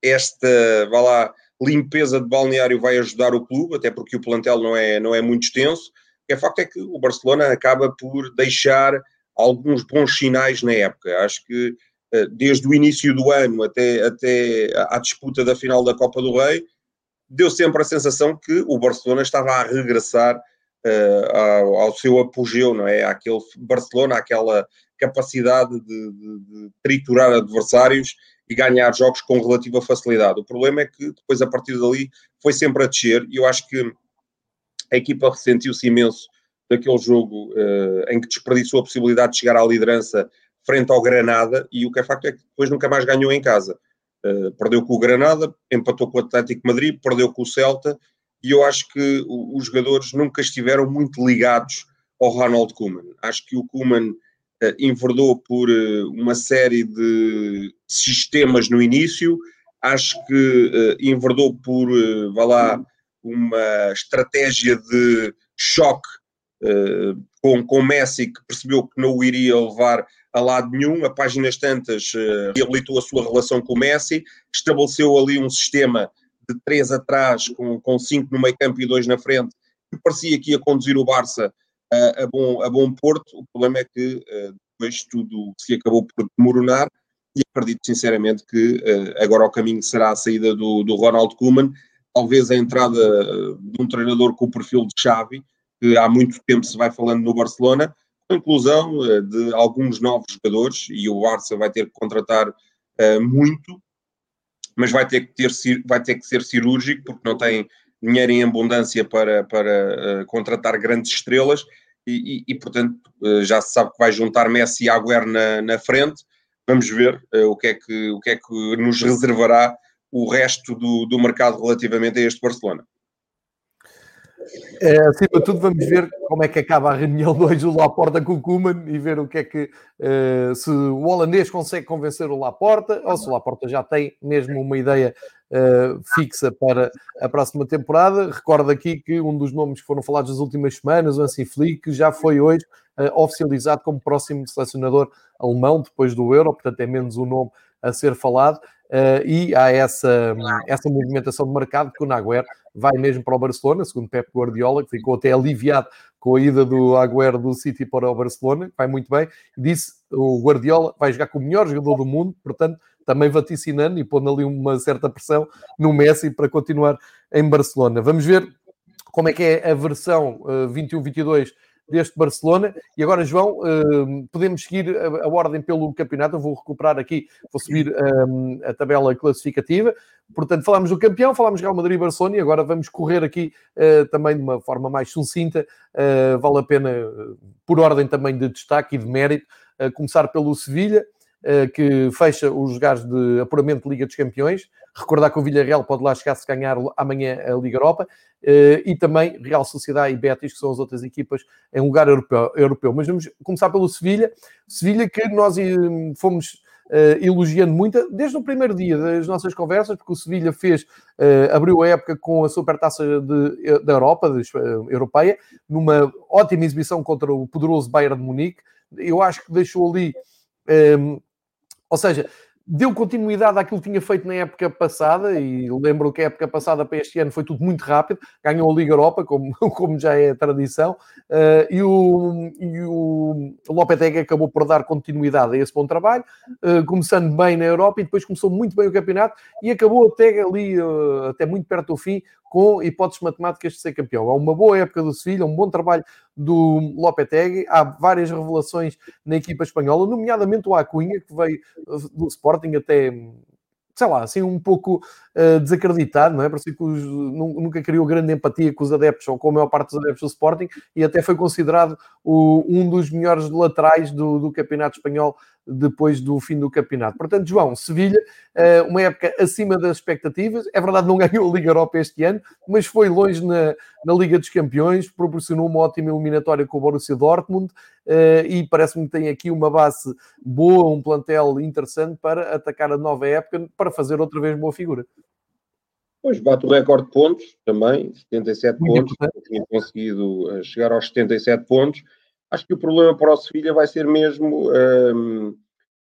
esta, vá lá, limpeza de balneário vai ajudar o clube, até porque o plantel não é, não é muito extenso. O que é facto é que o Barcelona acaba por deixar alguns bons sinais na época. Acho que eh, desde o início do ano até, até à disputa da final da Copa do Rei, deu sempre a sensação que o Barcelona estava a regressar ao, ao, seu apogeu, não é? Aquele Barcelona, aquela capacidade de, de, de, triturar adversários e ganhar jogos com relativa facilidade. O problema é que depois, a partir dali, foi sempre a descer e eu acho que a equipa ressentiu-se imenso daquele jogo uh, em que desperdiçou a possibilidade de chegar à liderança frente ao Granada e o que é facto é que depois nunca mais ganhou em casa. Uh, perdeu com o Granada, empatou com o Atlético Madrid, perdeu com o Celta e eu acho que os jogadores nunca estiveram muito ligados ao Ronald Koeman. Acho que o Koeman uh, enverdou por uh, uma série de sistemas no início, acho que uh, enverdou por, uh, vá lá, uma estratégia de choque uh, com, com Messi, que percebeu que não o iria levar a lado nenhum, a páginas tantas uh, reabilitou a sua relação com o Messi, estabeleceu ali um sistema de três atrás, com, com cinco no meio campo e dois na frente, que parecia que ia conduzir o Barça a, a, bom, a bom porto. O problema é que uh, depois tudo se acabou por demoronar e acredito sinceramente que uh, agora o caminho será a saída do, do Ronald Koeman, talvez a entrada de um treinador com o perfil de Xavi, que há muito tempo se vai falando no Barcelona, com a inclusão de alguns novos jogadores, e o Barça vai ter que contratar muito, mas vai ter, que ter, vai ter que ser cirúrgico, porque não tem dinheiro em abundância para, para contratar grandes estrelas, e, e, e, portanto já se sabe que vai juntar Messi e Agüero na, na frente, vamos ver uh, o, que é que, o que é que nos reservará o resto do, do mercado relativamente a este Barcelona. É, acima de tudo, vamos ver como é que acaba a reunião de hoje do Laporta com o Kuman e ver o que é que uh, se o holandês consegue convencer o Laporta ou se o Laporta já tem mesmo uma ideia uh, fixa para a próxima temporada. Recordo aqui que um dos nomes que foram falados nas últimas semanas, o Ansi Flick, já foi hoje uh, oficializado como próximo selecionador alemão depois do Euro, portanto é menos um nome a ser falado. E há essa, essa movimentação de mercado que o Naguer vai mesmo para o Barcelona, segundo Pep Guardiola, que ficou até aliviado com a ida do Agüero do City para o Barcelona, vai muito bem. Disse o Guardiola vai jogar com o melhor jogador do mundo, portanto, também vaticinando e pondo ali uma certa pressão no Messi para continuar em Barcelona. Vamos ver como é que é a versão uh, 21-22 deste Barcelona. E agora, João, uh, podemos seguir a, a, ordem pelo campeonato. Eu vou recuperar aqui, vou subir um, a tabela classificativa. Portanto, falámos do campeão, falámos Real Madrid e Barcelona e agora vamos correr aqui uh, também de uma forma mais sucinta. Uh, vale a pena, por ordem também de destaque e de mérito, começar pelo Sevilha. Eh, que fecha os lugares de apuramento de Liga dos Campeões. Recordar que o Villarreal pode lá chegar se ganhar amanhã a Liga Europa. Eh, e também Real Sociedade e Betis, que são as outras equipas em lugar europeu. Mas vamos começar pelo Sevilha. Sevilha que nós eh, fomos elogiando muito desde o primeiro dia das nossas conversas, porque o Sevilha fez, abriu a época com a supertaça de, da Europa, de, europeia, numa ótima exibição contra o poderoso Bayern de Munique. Eu acho que deixou ali ou seja, deu continuidade àquilo que tinha feito na época passada, e lembro que a época passada para este ano foi tudo muito rápido, ganhou a Liga Europa, como, como já é tradição, uh, e, o, e o Lopetegui acabou por dar continuidade a esse bom trabalho, uh, começando bem na Europa, e depois começou muito bem o campeonato, e acabou até ali, uh, até muito perto do fim, com hipóteses matemáticas de ser campeão. Há uma boa época do Sevilha, um bom trabalho do Lopetegui, há várias revelações na equipa espanhola, nomeadamente o Acunha, que veio do Sporting até sei lá, assim um pouco uh, desacreditado, não é? Parecia que os, nunca criou grande empatia com os adeptos, ou com a maior parte dos adeptos do Sporting, e até foi considerado o, um dos melhores laterais do, do campeonato espanhol depois do fim do campeonato. Portanto, João, Sevilha, uh, uma época acima das expectativas. É verdade, não ganhou a Liga Europa este ano, mas foi longe na, na Liga dos Campeões, proporcionou uma ótima eliminatória com o Borussia Dortmund uh, e parece-me que tem aqui uma base boa, um plantel interessante para atacar a nova época, para fazer outra vez boa figura. Pois, bate o recorde de pontos também, 77 Muito pontos, tinha conseguido eh, chegar aos 77 pontos. Acho que o problema para o Sevilha vai ser mesmo um,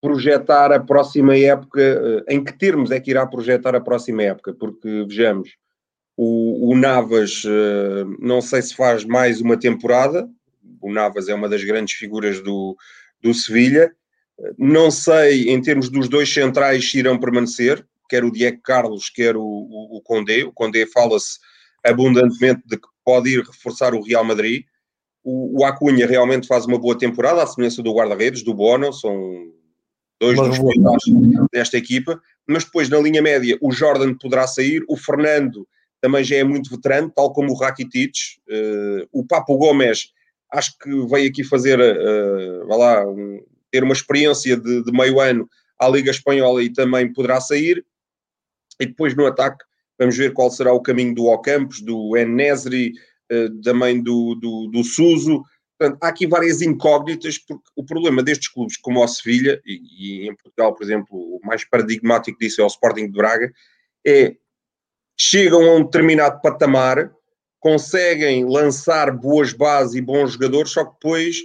projetar a próxima época. Uh, em que termos é que irá projetar a próxima época? Porque, vejamos, o, o Navas uh, não sei se faz mais uma temporada, o Navas é uma das grandes figuras do, do Sevilha. Não sei, em termos dos dois centrais, se irão permanecer quer o Diego Carlos, quer o, o, o Condé. O Condé fala-se abundantemente de que pode ir reforçar o Real Madrid. O, o Acunha realmente faz uma boa temporada, à semelhança do guarda-redes, do Bono, são dois dos pilares desta equipa. Mas depois, na linha média, o Jordan poderá sair, o Fernando também já é muito veterano, tal como o Rakitic. Uh, o Papo Gomes, acho que veio aqui fazer, uh, vá lá, um, ter uma experiência de, de meio ano à Liga Espanhola e também poderá sair. E depois no ataque, vamos ver qual será o caminho do Ocampos, do Enesri, eh, também do, do, do Suso. Portanto, há aqui várias incógnitas, porque o problema destes clubes, como o Sevilha, e, e, em Portugal, por exemplo, o mais paradigmático disso é o Sporting de Braga, é chegam a um determinado patamar, conseguem lançar boas bases e bons jogadores, só que depois,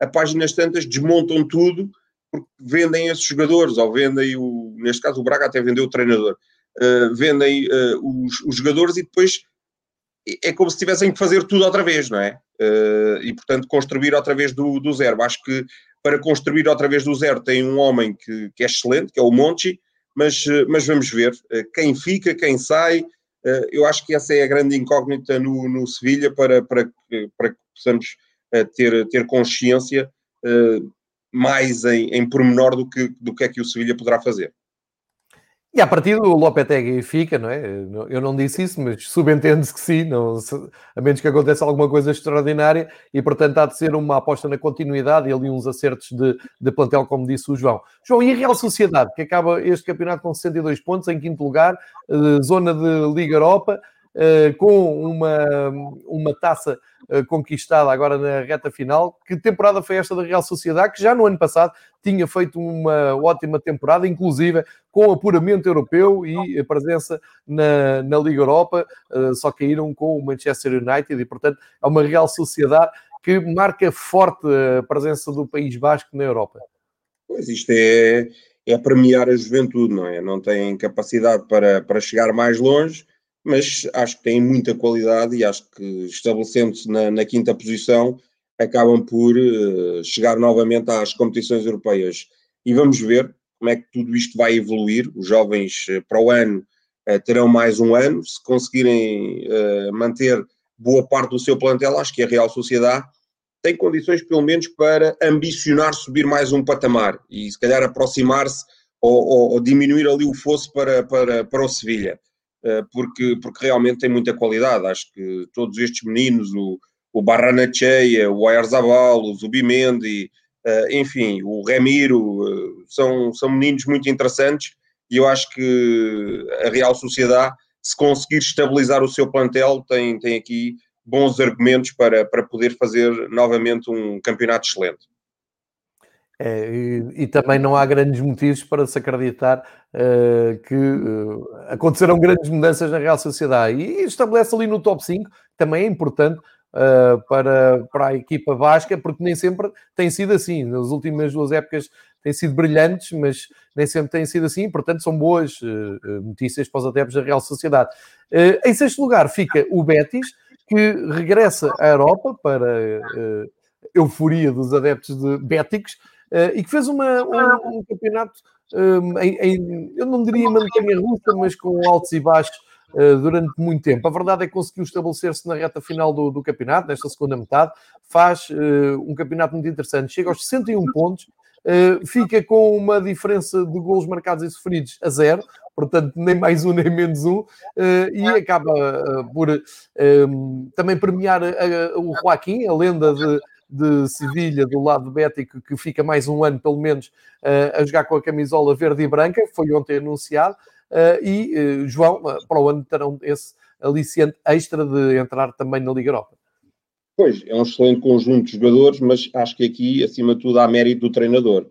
a páginas tantas, desmontam tudo porque vendem esses jogadores, ou vendem o, neste caso o Braga até vendeu o treinador, uh, vendem uh, os, os, jogadores e depois é como se tivessem que fazer tudo outra vez, não é? Uh, e portanto construir outra vez do, do zero. Acho que para construir outra vez do zero tem um homem que, que é excelente, que é o Monchi, mas, mas vamos ver quem fica, quem sai. eu acho que essa é a grande incógnita no, no Sevilha para, para, para que possamos ter, ter consciência mais em, em pormenor do que, do que é que o Sevilha poderá fazer. E a partir do Lopetegui fica, não é? Eu não disse isso, mas subentende-se que sim, não, a menos que aconteça alguma coisa extraordinária, e portanto há de ser uma aposta na continuidade e ali uns acertos de, de plantel, como disse o João. João, e a Real Sociedade, que acaba este campeonato com 62 pontos, em quinto lugar, eh, zona de Liga Europa, com uma, uma taça eh, conquistada agora na reta final. Que temporada foi esta da Real Sociedade, que já no ano passado tinha feito uma ótima temporada, inclusive com apuramento europeu e presença na, na Liga Europa, eh, só caíram com o Manchester United e, portanto, é uma Real Sociedade que marca forte a presença do País Basco na Europa. Pois isto é, é premiar a juventude, não é? Não têm capacidade para, para chegar mais longe, mas acho que têm muita qualidade e acho que estabelecendo-se na, na, quinta posição acabam por uh, chegar novamente às competições europeias. E vamos ver como é que tudo isto vai evoluir. Os jovens uh, para o ano uh, terão mais um ano, se conseguirem manter boa parte do seu plantel, acho que a Real Sociedade tem condições pelo menos para ambicionar subir mais um patamar e se calhar aproximar-se ou, ou, ou, diminuir ali o fosso para, para, para o Sevilha. Eh, porque, porque realmente tem muita qualidade. Acho que todos estes meninos, o, o Barranachea, o Oyarzabal, o Zubimendi, uh, enfim, o Remiro, uh, são, são meninos muito interessantes e eu acho que a Real Sociedade, se conseguir estabilizar o seu plantel, tem, tem aqui bons argumentos para, para poder fazer novamente um campeonato excelente. É, e, e, também não há grandes motivos para se acreditar uh, que uh, aconteceram grandes mudanças na Real Sociedade. E estabelece ali no top 5, também é importante uh, para, para a equipa basca, porque nem sempre tem sido assim. Nas últimas duas épocas têm sido brilhantes, mas nem sempre tem sido assim. Portanto, são boas notícias para os adeptos da Real Sociedade. em sexto lugar fica o Betis, que regressa à Europa para euforia dos adeptos de Béticos e que fez uma, um, um campeonato um, em, em, eu não diria montanha russa, mas com altos e baixos uh, durante muito tempo. A verdade é que conseguiu estabelecer-se na reta final do, do, campeonato, nesta segunda metade, faz uh, um campeonato muito interessante, chega aos 61 pontos. Uh, fica com uma diferença de golos marcados e sofridos a zero, portanto, nem mais um nem menos um, uh, e acaba por também premiar o Joaquim, a lenda de, de Sevilha, do lado bético, que fica mais um ano, pelo menos, uh, a jogar com a camisola verde e branca, foi ontem anunciado, uh, e uh, João, para o ano terão esse aliciante extra de entrar também na Liga Europa. Pois, é um excelente conjunto de jogadores, mas acho que aqui, acima de tudo, há mérito do treinador.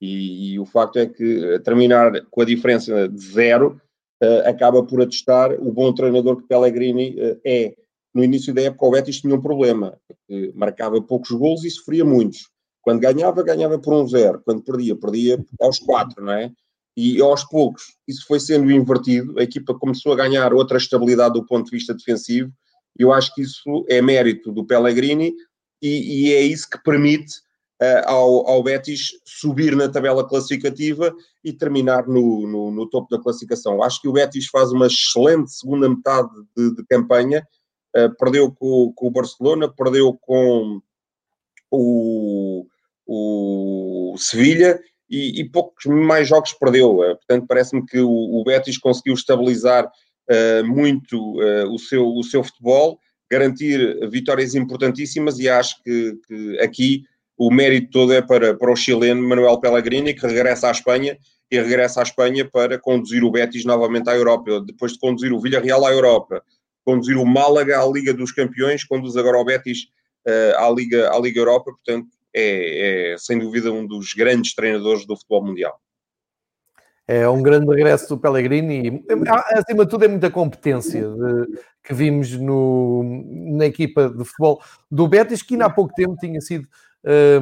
E, e o facto é que terminar com a diferença de zero uh, acaba por atestar o bom treinador que Pellegrini uh, é. No início da época, o Betis tinha um problema, porque marcava poucos gols e sofria muitos. Quando ganhava, ganhava por um zero. Quando perdia, perdia aos quatro, não é? E aos poucos, isso foi sendo invertido. A equipa começou a ganhar outra estabilidade do ponto de vista defensivo. Eu acho que isso é mérito do Pellegrini e, e é isso que permite uh, ao, ao Betis subir na tabela classificativa e terminar no, no, no, topo da classificação. Acho que o Betis faz uma excelente segunda metade de, de campanha, perdeu com, com, o Barcelona, perdeu com o, o Sevilha e, e, poucos mais jogos perdeu. Uh, portanto, parece-me que o, o, Betis conseguiu estabilizar muito o, seu, o seu futebol garantir vitórias importantíssimas e acho que, que, aqui o mérito todo é para, para o chileno Manuel Pellegrini, que regressa à Espanha e regressa à Espanha para conduzir o Betis novamente à Europa. Depois de conduzir o Villarreal à Europa, conduzir o Málaga à Liga dos Campeões, conduz agora o Betis uh, à, Liga, à Liga Europa, portanto é, é sem dúvida um dos grandes treinadores do futebol mundial. É um grande regresso do Pellegrini e, acima de tudo, é muita competência de, que vimos no, na equipa de futebol do Betis, que ainda há pouco tempo tinha sido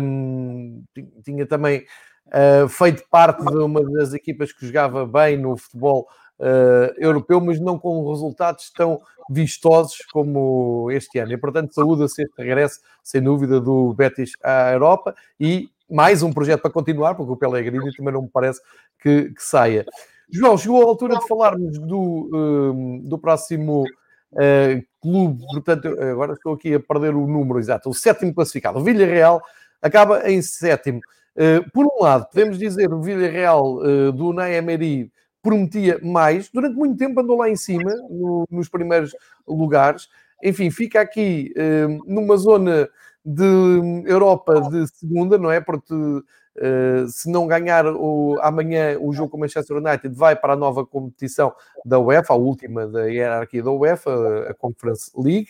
um, tinha também uh, feito parte de uma das equipas que jogava bem no futebol uh, europeu, mas não com resultados tão vistosos como este ano. E, portanto, saúda-se este regresso, sem dúvida, do Betis à Europa e mais um projeto para continuar, porque o Pellegrini também não me parece que, que saia. João, chegou a altura de falarmos do, um, do próximo uh, clube, portanto, agora estou aqui a perder o número exato, o sétimo classificado. O Villarreal acaba em sétimo. Uh, por um lado, podemos dizer o Villarreal uh, do Unai Emery prometia mais, durante muito tempo andou lá em cima, no, nos primeiros lugares. Enfim, fica aqui uh, numa zona de Europa de segunda, não é? Porque Uh, se não ganhar o, amanhã o jogo com o Manchester United, vai para a nova competição da UEFA, a última da hierarquia da UEFA, a Conference League.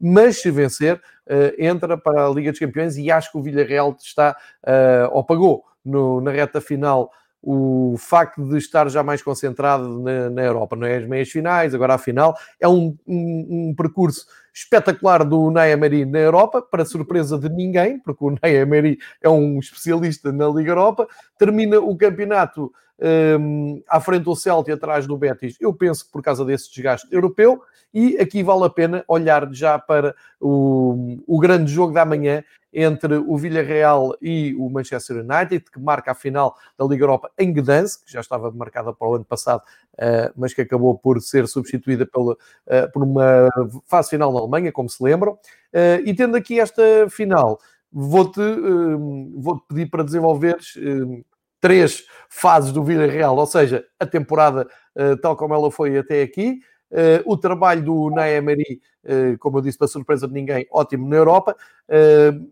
Mas se vencer, uh, entra para a Liga dos Campeões e acho que o Villarreal está, uh, ou pagou no, na reta final o facto de estar já mais concentrado na, na Europa, não é? As meias finais, agora a final, é um, um, um percurso espetacular do Ney Emery na Europa, para surpresa de ninguém, porque o Ney Emery é um especialista na Liga Europa, termina o campeonato um, à frente do Celtic atrás do Betis, eu penso que por causa desse desgaste europeu, e aqui vale a pena olhar já para o, o grande jogo da manhã entre o Villarreal e o Manchester United, que marca a final da Liga Europa em Gdansk, que já estava marcada para o ano passado, uh, mas que acabou por ser substituída pela, uh, por uma fase final na Alemanha, como se lembram. Uh, e tendo aqui esta final, vou-te vou pedir para desenvolveres três fases do Villarreal, ou seja, a temporada tal como ela foi até aqui, Uh, o trabalho do Naemeri, uh, como eu disse, para surpresa de ninguém, ótimo na Europa. Uh,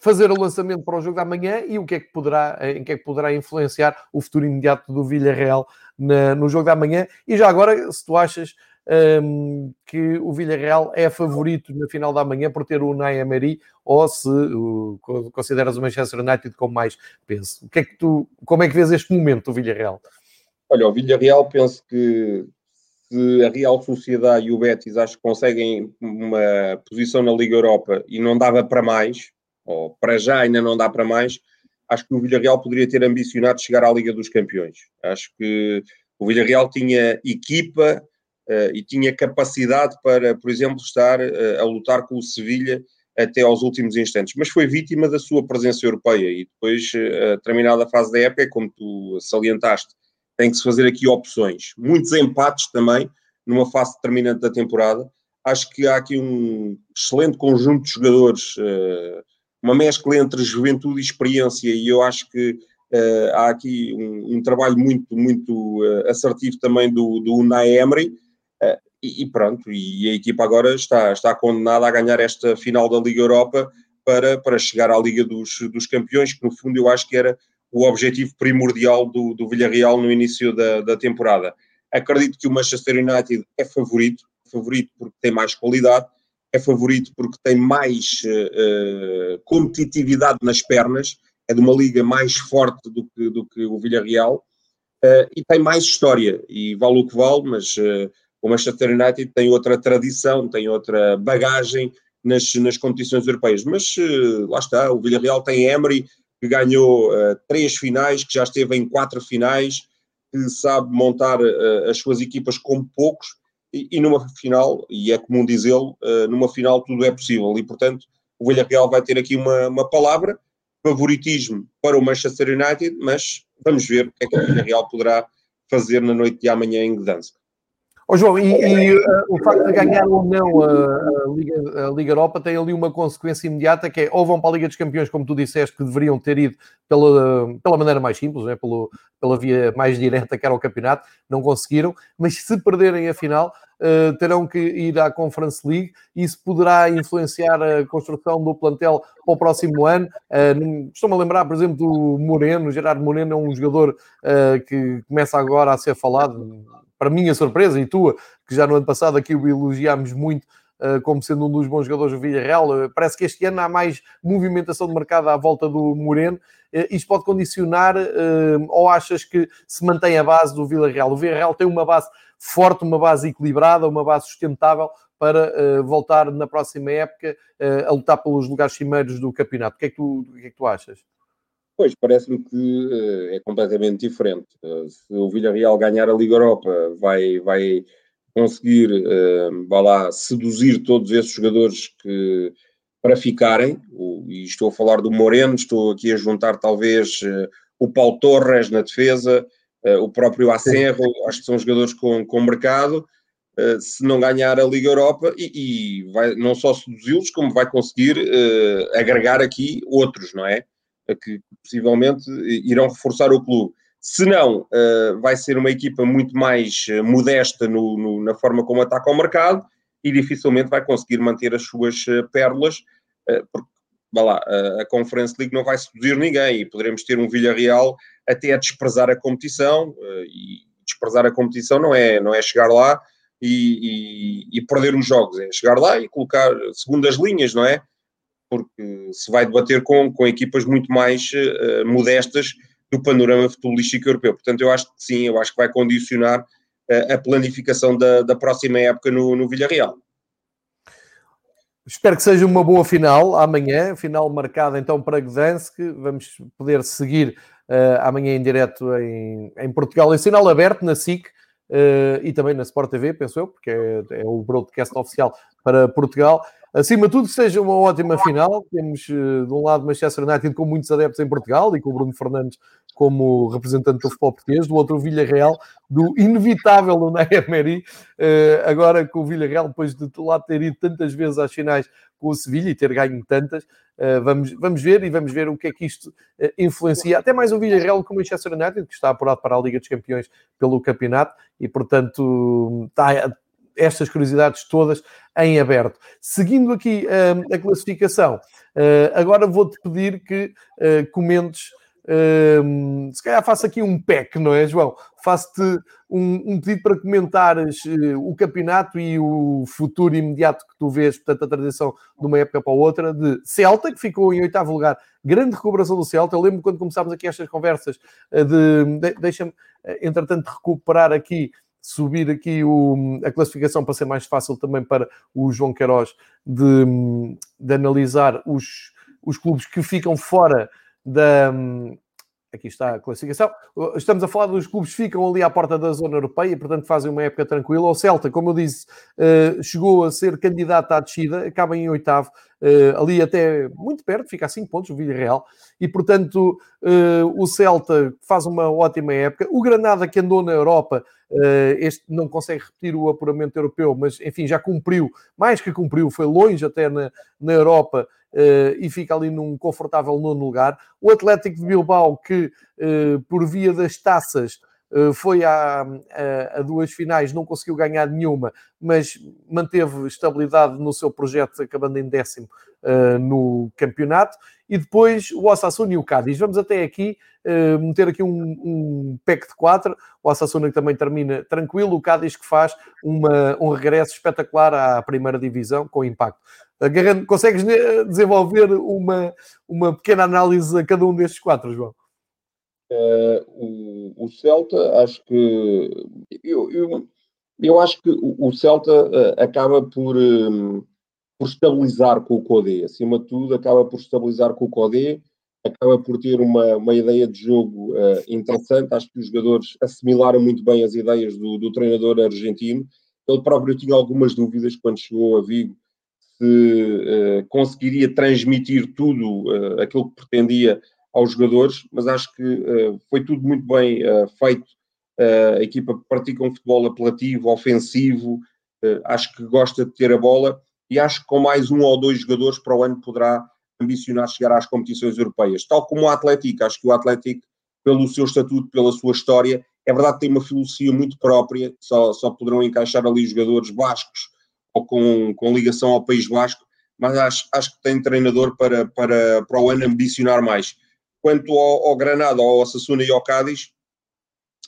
fazer o lançamento para o jogo da manhã e o que é que poderá, em que é que poderá influenciar o futuro imediato do Villarreal na, no jogo da manhã. E já agora, se tu achas um, que o Villarreal é favorito na final da manhã por ter o Unai Emery ou se uh, consideras o Manchester United como mais peso. O que é que tu, como é que vês este momento do Villarreal? Olha, o Villarreal penso que se a Real Sociedade e o Betis acho que conseguem uma posição na Liga Europa e não dava para mais, ou para já ainda não dá para mais, acho que o Villarreal poderia ter ambicionado chegar à Liga dos Campeões. Acho que o Villarreal tinha equipa uh, e tinha capacidade para, por exemplo, estar uh, a lutar com o Sevilha até aos últimos instantes, mas foi vítima da sua presença europeia e depois, uh, terminada a fase da época, como tu salientaste, tem que se fazer aqui opções. Muitos empates também, numa fase determinante da temporada. Acho que há aqui um excelente conjunto de jogadores, uma mescla entre juventude e experiência, e eu acho que uh, há aqui um, um, trabalho muito, muito uh, assertivo também do, do Unai Emery, e, e, pronto, e a equipa agora está, está condenada a ganhar esta final da Liga Europa para, para chegar à Liga dos, dos Campeões, que no fundo eu acho que era o objetivo primordial do, do Villarreal no início da, da temporada. Acredito que o Manchester United é favorito, favorito porque tem mais qualidade, é favorito porque tem mais uh, competitividade nas pernas, é de uma liga mais forte do que, do que o Villarreal, uh, e tem mais história, e vale o que vale, mas uh, o Manchester United tem outra tradição, tem outra bagagem nas, nas competições europeias. Mas lá está, o Villarreal tem Emery, que ganhou três finais, que já esteve em quatro finais, que sabe montar as suas equipas com poucos, e, numa final, e é comum dizê-lo, numa final tudo é possível, e portanto o Villarreal vai ter aqui uma, uma palavra, favoritismo para o Manchester United, mas vamos ver o que é que o Villarreal poderá fazer na noite de amanhã em Gdansk. Oh, João, e, e uh, o facto de ganhar ou não a, a, Liga, a, Liga, Europa tem ali uma consequência imediata que é ou vão para a Liga dos Campeões, como tu disseste, que deveriam ter ido pela, pela maneira mais simples, né? Pelo, pela via mais direta que era o campeonato, não conseguiram, mas se perderem a final, uh, terão que ir à Conference League e isso poderá influenciar a construção do plantel para o próximo ano. Uh, Estou-me a lembrar, por exemplo, do Moreno, Gerardo Moreno é um jogador que começa agora a ser falado para minha surpresa e tua, que já no ano passado aqui o elogiámos muito uh, como sendo um dos bons jogadores do Villarreal, uh, parece que este ano há mais movimentação de mercado à volta do Moreno. Uh, isto pode condicionar ou achas que se mantém a base do Villarreal? O Villarreal tem uma base forte, uma base equilibrada, uma base sustentável para voltar na próxima época a lutar pelos lugares cimeiros do campeonato. O que é que tu, o que é que tu achas? Pois, parece-me que uh, é completamente diferente. Uh, se o Villarreal ganhar a Liga Europa, vai, vai conseguir, uh, vá lá, seduzir todos esses jogadores que, para ficarem, o, e estou a falar do Moreno, estou aqui a juntar talvez o Paulo Torres na defesa, o próprio Acerro, acho que são jogadores com, com mercado, se não ganhar a Liga Europa, e, e vai não só seduzi-los, como vai conseguir agregar aqui outros, não é? Que possivelmente irão reforçar o clube. Se não, uh, vai ser uma equipa muito mais uh, modesta no, no, na forma como ataca o mercado e dificilmente vai conseguir manter as suas pérolas, porque vá lá, a Conference League não vai seduzir ninguém e poderemos ter um Villarreal até a desprezar a competição e desprezar a competição não é, não é chegar lá e, e, e perder os jogos, é chegar lá e colocar segundas linhas, não é? Porque se vai debater com, com equipas muito mais uh, modestas do panorama futebolístico europeu. Portanto, eu acho que sim, eu acho que vai condicionar uh, a planificação da, da próxima época no, no Villarreal. Espero que seja uma boa final amanhã, final marcada então para Gdansk. Vamos poder seguir uh, amanhã em direto em, em Portugal, em sinal aberto na SIC uh, e também na Sport TV, penso eu, porque é, é o broadcast oficial para Portugal. Acima de tudo, que seja uma ótima final. Temos, eh, de um lado, Manchester United com muitos adeptos em Portugal e com o Bruno Fernandes como representante do futebol português, do outro o Villarreal, do inevitável Unai Emery, eh, agora com o Villarreal, depois de lá ter ido tantas vezes às finais com o Sevilha e ter ganho tantas, eh, vamos, vamos ver e vamos ver o que é que isto influencia. Até mais o Villarreal com o Manchester United, que está apurado para a Liga dos Campeões pelo campeonato e, portanto, está estas curiosidades todas em aberto. Seguindo aqui uh, a classificação, uh, agora vou-te pedir que uh, comentes. se calhar faço aqui um pack, não é, João? Faço-te um, um, pedido para comentares o campeonato e o futuro imediato que tu vês, portanto, a transição de uma época para outra, de Celta, que ficou em oitavo lugar, grande recuperação do Celta. Eu lembro quando começámos aqui estas conversas, de, de deixa-me, entretanto, recuperar aqui subir aqui o, a classificação para ser mais fácil também para o João Queiroz de, de analisar os, os clubes que ficam fora da. Aqui está a classificação. Estamos a falar dos clubes que ficam ali à porta da zona europeia, portanto fazem uma época tranquila. O Celta, como eu disse, eh, chegou a ser candidato à descida, acaba em oitavo, eh, ali até muito perto, fica a 5 pontos, o Villarreal, e portanto eh, o Celta faz uma ótima época. O Granada, que andou na Europa, este não consegue repetir o apuramento europeu, mas enfim, já cumpriu, mais que cumpriu, foi longe até na, na Europa e fica ali num confortável nono lugar. O Atlético de Bilbao, que por via das taças foi a, a, a, duas finais, não conseguiu ganhar nenhuma, mas manteve estabilidade no seu projeto, acabando em décimo uh, no campeonato. E depois o Osasuna e o Cádiz. Vamos até aqui uh, meter aqui um, um pack de quatro. O Osasuna que também termina tranquilo, o Cádiz que faz uma, um regresso espetacular à primeira divisão, com impacto. Agarrando, consegues desenvolver uma, uma pequena análise a cada um destes quatro, João? Uh, o, o, Celta, acho que eu, eu, eu acho que o, Celta uh, acaba por, um, por estabilizar com o Codé, acima de tudo, acaba por estabilizar com o Codé, acaba por ter uma, uma ideia de jogo uh, interessante. Acho que os jogadores assimilaram muito bem as ideias do, do treinador argentino. Ele próprio tinha algumas dúvidas quando chegou a Vigo se uh, conseguiria transmitir tudo uh, aquilo que pretendia aos jogadores, mas acho que uh, foi tudo muito bem feito. a equipa pratica um futebol apelativo, ofensivo, acho que gosta de ter a bola e acho que com mais um ou dois jogadores para o ano poderá ambicionar chegar às competições europeias. Tal como o Atlético, acho que o Atlético, pelo seu estatuto, pela sua história, é verdade que tem uma filosofia muito própria, só, só poderão encaixar ali jogadores bascos ou com, com ligação ao País Basco, mas acho, acho que tem treinador para, para, para o ano ambicionar mais. Quanto ao, ao Granada, ao Sassuna e ao Cádiz,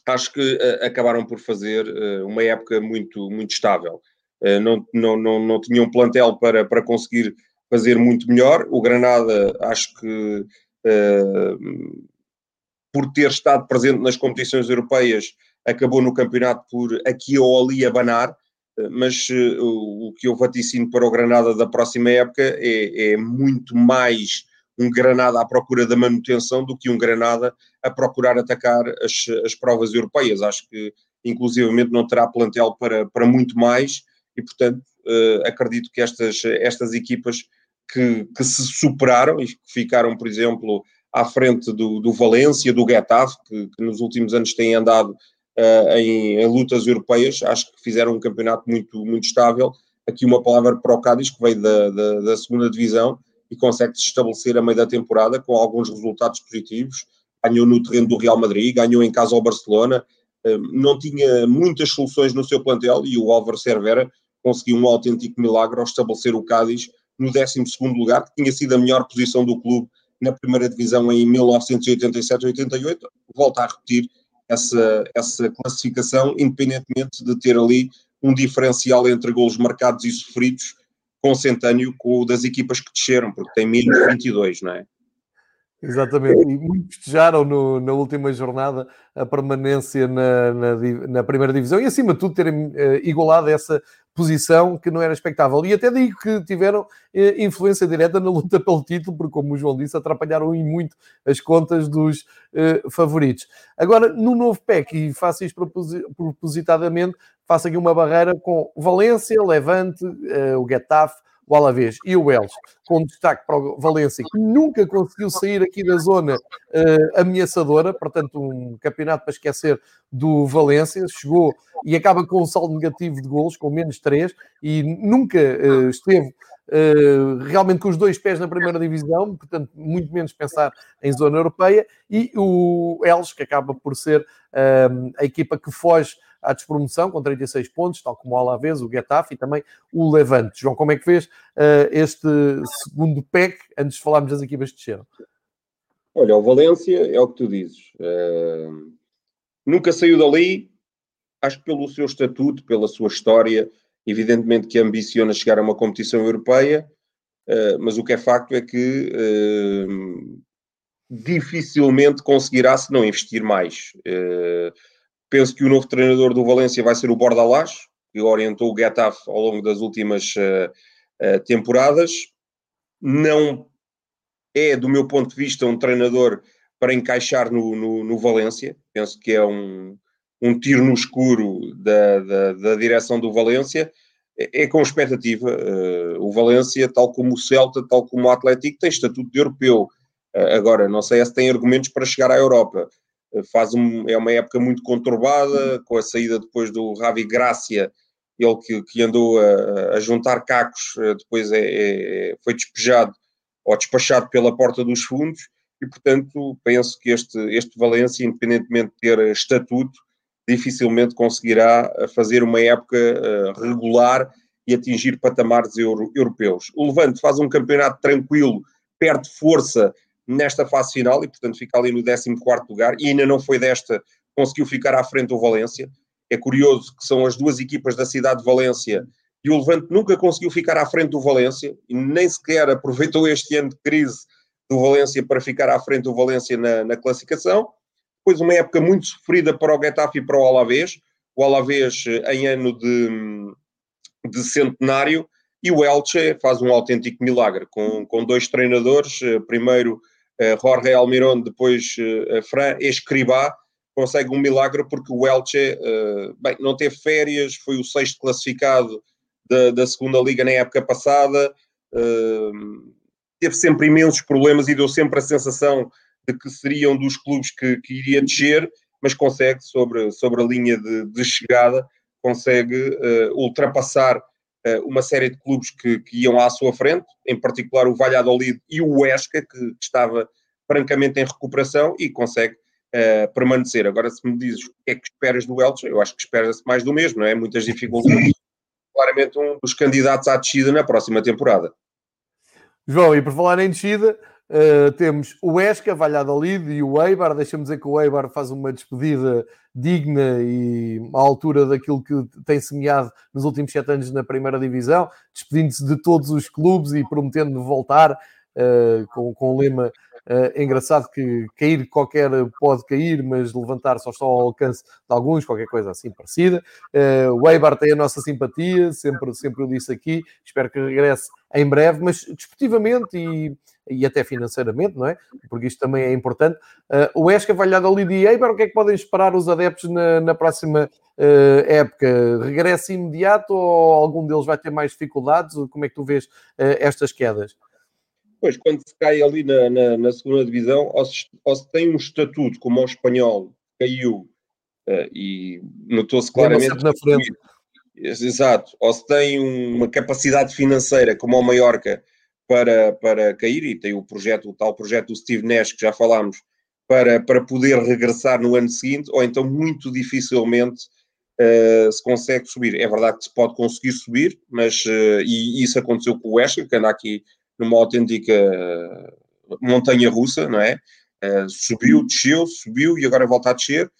acho que uh, acabaram por fazer uh, uma época muito, muito estável. Uh, não, não, não, não tinham plantel para, para conseguir fazer muito melhor. O Granada, acho que por ter estado presente nas competições europeias, acabou no campeonato por aqui ou ali abanar, mas uh, o que eu vaticino para o Granada da próxima época é, é, muito mais um Granada à procura da manutenção do que um Granada a procurar atacar as, as provas europeias. Acho que, inclusivamente, não terá plantel para, para muito mais e, portanto, uh, acredito que estas, estas equipas que, que se superaram e que ficaram, por exemplo, à frente do, do Valência, do Getafe, que, que nos últimos anos têm andado em, em, lutas europeias, acho que fizeram um campeonato muito, muito estável. Aqui uma palavra para o Cádiz, que veio da, da, da segunda divisão e consegue se estabelecer a meio da temporada com alguns resultados positivos. Ganhou no terreno do Real Madrid, ganhou em casa ao Barcelona, uh, não tinha muitas soluções no seu plantel e o Álvaro Cervera conseguiu um autêntico milagre ao estabelecer o Cádiz no 12 lugar, que tinha sido a melhor posição do clube na primeira divisão em 1987-88, volta a repetir essa, essa classificação, independentemente de ter ali um diferencial entre golos marcados e sofridos, consentâneo com o das equipas que desceram, porque tem menos 22, não é? Exatamente, e muitos festejaram no, na última jornada a permanência na, na, na, primeira divisão e, acima de tudo, terem uh, igualado essa posição que não era expectável. E até digo que tiveram uh, influência direta na luta pelo título, porque, como o João disse, atrapalharam em muito as contas dos uh, favoritos. Agora, no novo PEC, e faço isto propositadamente, faço aqui uma barreira com Valência, Levante, o Getafe, o Alavés e o Elche, com destaque para o Valência, que nunca conseguiu sair aqui da zona uh, ameaçadora, portanto, um campeonato para esquecer do Valência, chegou e acaba com um saldo negativo de golos, com menos 3, e nunca uh, esteve Uh, realmente com os dois pés na primeira divisão, portanto, muito menos pensar em zona europeia, e o Elche, que acaba por ser uh, a equipa que foge à despromoção com 36 pontos, tal como o Alavés, o Getafe e também o Levante. João, como é que vês uh, este segundo PEC, antes de falarmos das equipas que desceram? Olha, o Valência é o que tu dizes. Uh, nunca saiu dali, acho que pelo seu estatuto, pela sua história, evidentemente que ambiciona chegar a uma competição europeia, uh, mas o que é facto é que dificilmente conseguirá se não investir mais. Uh, Penso que o novo treinador do Valência vai ser o Bordalás, que orientou o Getafe ao longo das últimas uh, uh, temporadas. Não é, do meu ponto de vista, um treinador para encaixar no, no, no Valência. Penso que é um, um tiro no escuro da, da, da direção do Valência. É, é com expectativa. Uh, o Valência, tal como o Celta, tal como o Atlético, tem estatuto de europeu. agora, não sei se tem argumentos para chegar à Europa faz um, é uma época muito conturbada, com a saída depois do Ravi Gracia, ele que, que andou a, a, juntar cacos, eh, depois é, é, foi despejado ou despachado pela porta dos fundos, e portanto penso que este, este Valência, independentemente de ter estatuto, dificilmente conseguirá fazer uma época uh, regular e atingir patamares euro, europeus. O Levante faz um campeonato tranquilo, perde força nesta fase final e, portanto, fica ali no 14 lugar e ainda não foi desta, conseguiu ficar à frente do Valência. É curioso que são as duas equipas da cidade de Valência e o Levante nunca conseguiu ficar à frente do Valência e nem sequer aproveitou este ano de crise do Valência para ficar à frente do Valência na, na classificação. depois uma época muito sofrida para o Getafe e para o Alavés, o Alavés em ano de, de centenário, e o Elche faz um autêntico milagre, com, com dois treinadores, primeiro Jorge Almiron, depois Fran Escribá, consegue um milagre porque o Elche, bem, não teve férias, foi o sexto classificado da, da segunda liga na época passada, teve sempre imensos problemas e deu sempre a sensação de que seria um dos clubes que, que iria descer, mas consegue, sobre, sobre a linha de, de chegada, consegue ultrapassar uma série de clubes que, que, iam à sua frente, em particular o Valladolid e o Huesca, que estava francamente em recuperação e consegue uh, permanecer. Agora, se me dizes o que é que esperas do Elche, eu acho que espera-se mais do mesmo, não é? Muitas dificuldades. Claramente um dos candidatos à descida na próxima temporada. João, e por falar em descida, uh, temos o Esca, Valladolid e o Eibar. Deixa-me dizer que o Eibar faz uma despedida digna e à altura daquilo que tem semeado nos últimos sete anos na primeira divisão, despedindo-se de todos os clubes e prometendo voltar uh, com, com o lema Uh, engraçado que cair qualquer pode cair, mas levantar só está ao alcance de alguns, qualquer coisa assim parecida. O Eibar tem a nossa simpatia, sempre, sempre eu disse aqui, espero que regresse em breve, mas desportivamente e, e até financeiramente, não é? Porque isto também é importante. Uh, o Esca, Valladolid e Eibar, o que é que podem esperar os adeptos na, na próxima uh, época? Regresso imediato ou algum deles vai ter mais dificuldades? Como é que tu vês estas quedas? Pois, quando se cai ali na, na, na segunda divisão, ou se, ou se, tem um estatuto como o espanhol caiu uh, e notou-se claramente. Na frente. Exato, ou se tem uma capacidade financeira como o Mallorca para, para cair, e tem o projeto, o tal projeto do Steve Nash que já falámos, para, para poder regressar no ano seguinte, ou então muito dificilmente uh, se consegue subir. É verdade que se pode conseguir subir, mas uh, e isso aconteceu com o Wesley, que anda aqui numa autêntica eh, montanha russa, não é? Uh, subiu, desceu, subiu e agora volta a descer,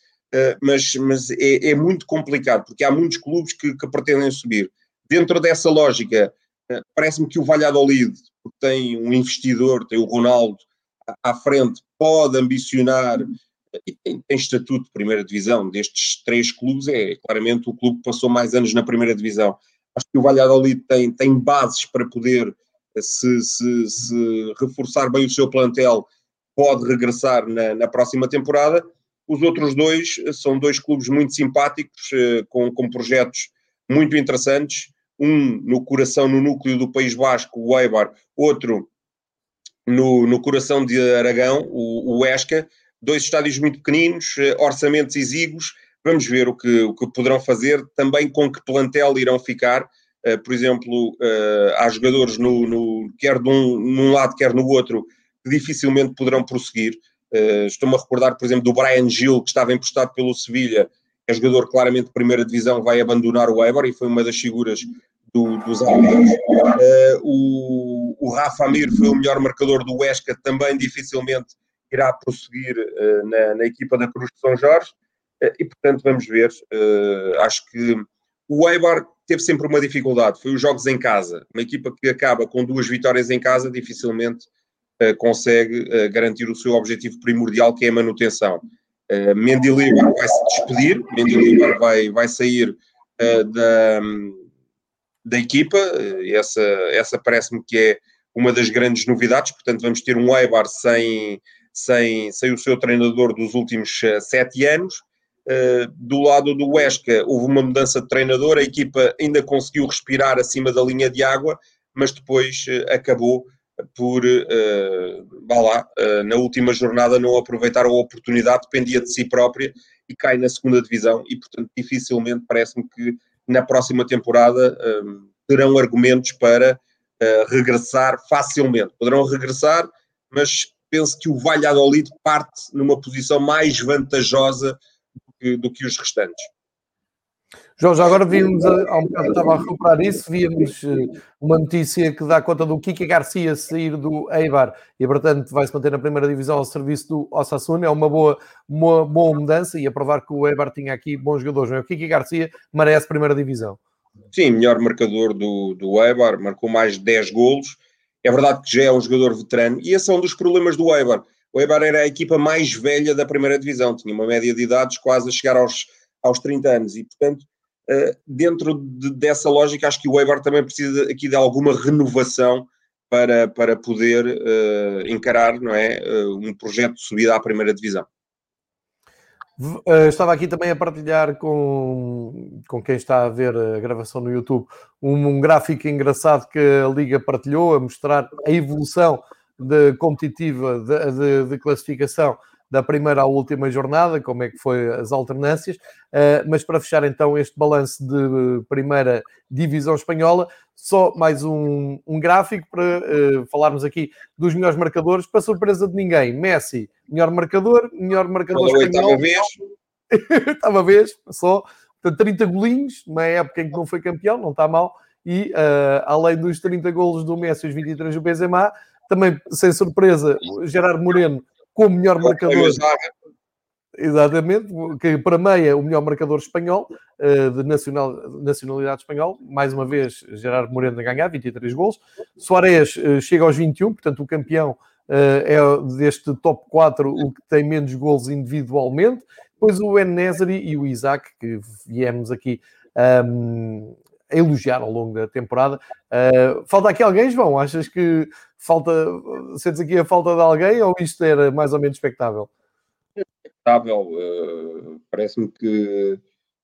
mas, mas é, é, muito complicado porque há muitos clubes que, que pretendem subir. Dentro dessa lógica, parece-me que o Valladolid, porque tem um investidor, tem o Ronaldo à, frente, pode ambicionar e tem, tem, estatuto de primeira divisão. Destes três clubes, é claramente o clube que passou mais anos na primeira divisão. Acho que o Valladolid tem, tem bases para poder se, se, se reforçar bem o seu plantel, pode regressar na, na, próxima temporada. Os outros dois são dois clubes muito simpáticos, eh, com, com projetos muito interessantes. Um no coração, no núcleo do País Basco, o Eibar, outro no, no coração de Aragão, o, o Esca. Dois estádios muito pequeninos, eh, orçamentos exíguos. Vamos ver o que, o que poderão fazer, também com que plantel irão ficar Uh, por exemplo, uh, há jogadores no, no, quer de um, num lado, quer no outro, que dificilmente poderão prosseguir. Uh, Estou-me a recordar, por exemplo, do Brian Gil, que estava emprestado pelo Sevilha, é jogador claramente de primeira divisão, vai abandonar o Eibar e foi uma das figuras do, dos árbitros. Uh, o, o Rafa Amir foi o melhor marcador do Huesca, também dificilmente irá prosseguir uh, na, na, equipa da Cruz de São Jorge. Uh, e, portanto, vamos ver. acho que o Eibar teve sempre uma dificuldade, foi os jogos em casa. Uma equipa que acaba com duas vitórias em casa dificilmente consegue garantir o seu objetivo primordial, que é a manutenção. Uh, Mendilibar vai se despedir, Mendilibar vai, vai sair uh, da, da equipa, essa, essa parece-me que é uma das grandes novidades, portanto vamos ter um Eibar sem, sem, sem o seu treinador dos últimos sete anos, Uh, do lado do Huesca houve uma mudança de treinador, a equipa ainda conseguiu respirar acima da linha de água, mas depois uh, acabou por, uh, vá lá, uh, na última jornada não aproveitar a oportunidade, dependia de si própria e cai na segunda divisão e, portanto, dificilmente parece-me que na próxima temporada terão argumentos para regressar facilmente. Poderão regressar, mas penso que o Valladolid parte numa posição mais vantajosa que, do que os restantes. João, já agora vimos, há um bocado estava a recuperar isso, víamos eh, uma notícia que dá conta do Kiki Garcia sair do Eibar e, portanto, vai se manter na primeira divisão ao serviço do Osasuna. É uma boa, uma boa mudança e a provar que o Eibar tinha aqui bons jogadores. Não é? O Kiki Garcia merece primeira divisão. Sim, melhor marcador do, do Eibar, marcou mais de 10 golos. É verdade que já é um jogador veterano e esse é um dos problemas do Eibar. o Eibar era a equipa mais velha da primeira divisão, tinha uma média de idades quase a chegar aos, aos 30 anos e, portanto, dentro de, dessa lógica, acho que o Eibar também precisa aqui de alguma renovação para, para poder uh, encarar não é, uh, um projeto de subida à primeira divisão. Estava aqui também a partilhar com, com quem está a ver a gravação no YouTube um, um gráfico engraçado que a Liga partilhou a mostrar a evolução de competitiva de, de, de classificação da primeira à última jornada, como é que foi as alternâncias, uh, mas para fechar então este balanço de primeira divisão espanhola, só mais um, um gráfico para uh, falarmos aqui dos melhores marcadores, para surpresa de ninguém, Messi, melhor marcador, melhor marcador Pela espanhol. vez. estava vez, só, portanto, 30 golinhos, numa época em que não foi campeão, não está mal, e uh, além dos 30 golos do Messi e os 23 do Benzema, também, sem surpresa, Gerardo Moreno como melhor marcador. Exatamente, que para meia o melhor marcador espanhol, eh, de nacional, nacionalidade espanhol, mais uma vez Gerardo Moreno a ganhar, 23 gols. Soares eh, chega aos 21, portanto o campeão eh, é deste top 4 o que tem menos gols individualmente. Depois o Enesri e o Isaac, que viemos aqui um, a elogiar ao longo da temporada. Uh, falta aqui alguém, João? Achas que falta, sentes aqui a falta de alguém ou isto era mais ou menos expectável? Expectável, uh, parece-me que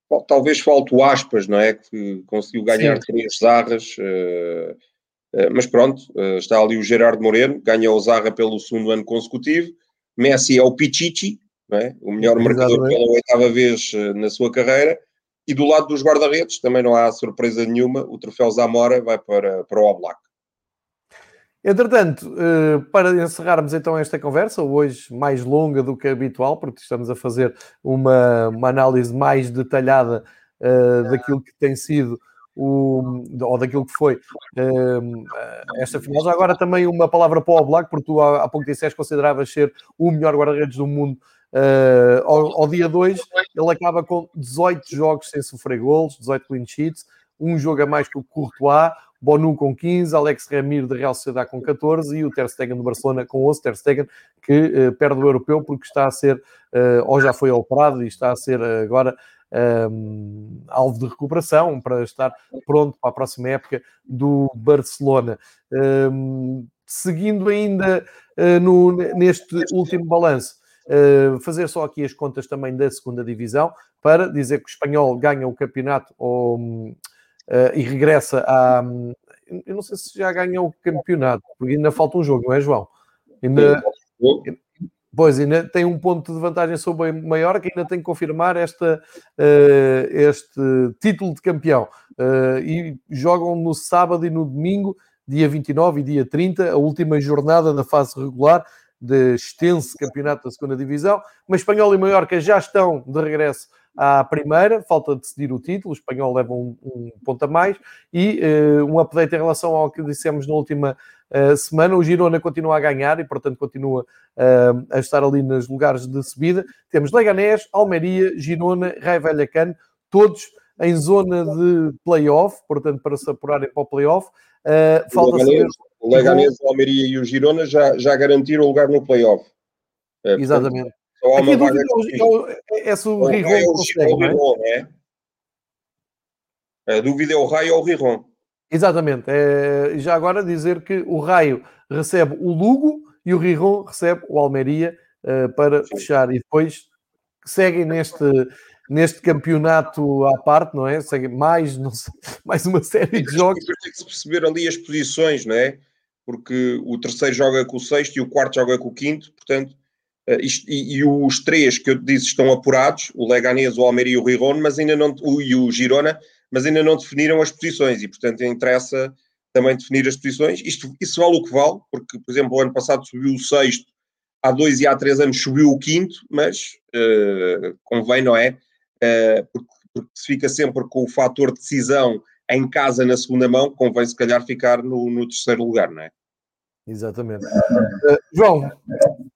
bom, talvez falte o Aspas, não é? Que conseguiu ganhar Sim. três zarras, uh, mas pronto, está ali o Gerardo Moreno, ganha o Zarra pelo segundo ano consecutivo. Messi é o Pichichi, é? o melhor marcador pela oitava vez na sua carreira. E do lado dos guarda-redes, também não há surpresa nenhuma, o troféu Zamora vai para, para o Oblak. Entretanto, eh, para encerrarmos então esta conversa, hoje mais longa do que habitual, porque estamos a fazer uma, uma análise mais detalhada uh, daquilo que tem sido o, ou daquilo que foi uh, esta final. Já agora também uma palavra para o Oblak, porque tu há, há pouco disseste que consideravas ser o melhor guarda-redes do mundo Uh, ao, ao, dia 2, ele acaba com 18 jogos sem sofrer gols, 18 clean sheets, um jogo a mais que o Courtois, Bonu com 15, Alex Ramiro de Real Sociedade com 14 e o Ter Stegen do Barcelona com 11. Ter Stegen que uh, perde o europeu porque está a ser, uh, ou já foi operado e está a ser agora um, alvo de recuperação para estar pronto para a próxima época do Barcelona. Um, seguindo ainda no, neste último balanço, Uh, fazer só aqui as contas também da segunda divisão para dizer que o espanhol ganha o campeonato ou, uh, e regressa a. Um, eu não sei se já ganha o campeonato, porque ainda falta um jogo, não é, João? Ainda, pois, ainda tem um ponto de vantagem sobre o maior que ainda tem que confirmar esta, uh, este título de campeão. e jogam no sábado e no domingo, dia 29 e dia 30, a última jornada da fase regular de extenso campeonato da segunda divisão, mas Espanhol e Mallorca já estão de regresso à primeira, falta decidir o título, o Espanhol leva um, um ponto a mais, e uh, um update em relação ao que dissemos na última uh, semana, o Girona continua a ganhar e, portanto, continua uh, a estar ali nos lugares de subida. Temos Leganés, Almeria, Girona, Rai Vallecano, todos em zona de playoff, portanto, para se apurarem para o playoff. Uh, falta saber o Leganés, o Almeria e o Girona já, já garantiram o lugar no playoff. É, Exatamente. Só há uma vaga é, é se o Riron é consegue, não é? Riron, é? A dúvida é o Raio ou o Riron. Exatamente. É, já agora dizer que o Raio recebe o Lugo e o Riron recebe o Almeria uh, para Sim. fechar. E depois seguem neste, neste campeonato à parte, não é? Mais, não sei, mais uma série de jogos. Tem que se perceber ali as posições, não é? porque o terceiro joga com o sexto e o quarto joga com o quinto, portanto, uh, isto, e, e, os três que eu disse estão apurados, o Leganés, o Almeria e o Riron, mas ainda não, o, e o Girona, mas ainda não definiram as posições, e portanto interessa também definir as posições. Isto, isso vale o que vale, porque, por exemplo, o ano passado subiu o sexto, há dois e há três anos subiu o quinto, mas uh, convém, não é? Uh, porque, porque se fica sempre com o fator decisão em casa na segunda mão, convém se calhar ficar no, no terceiro lugar, não é? Exatamente. Uh, João,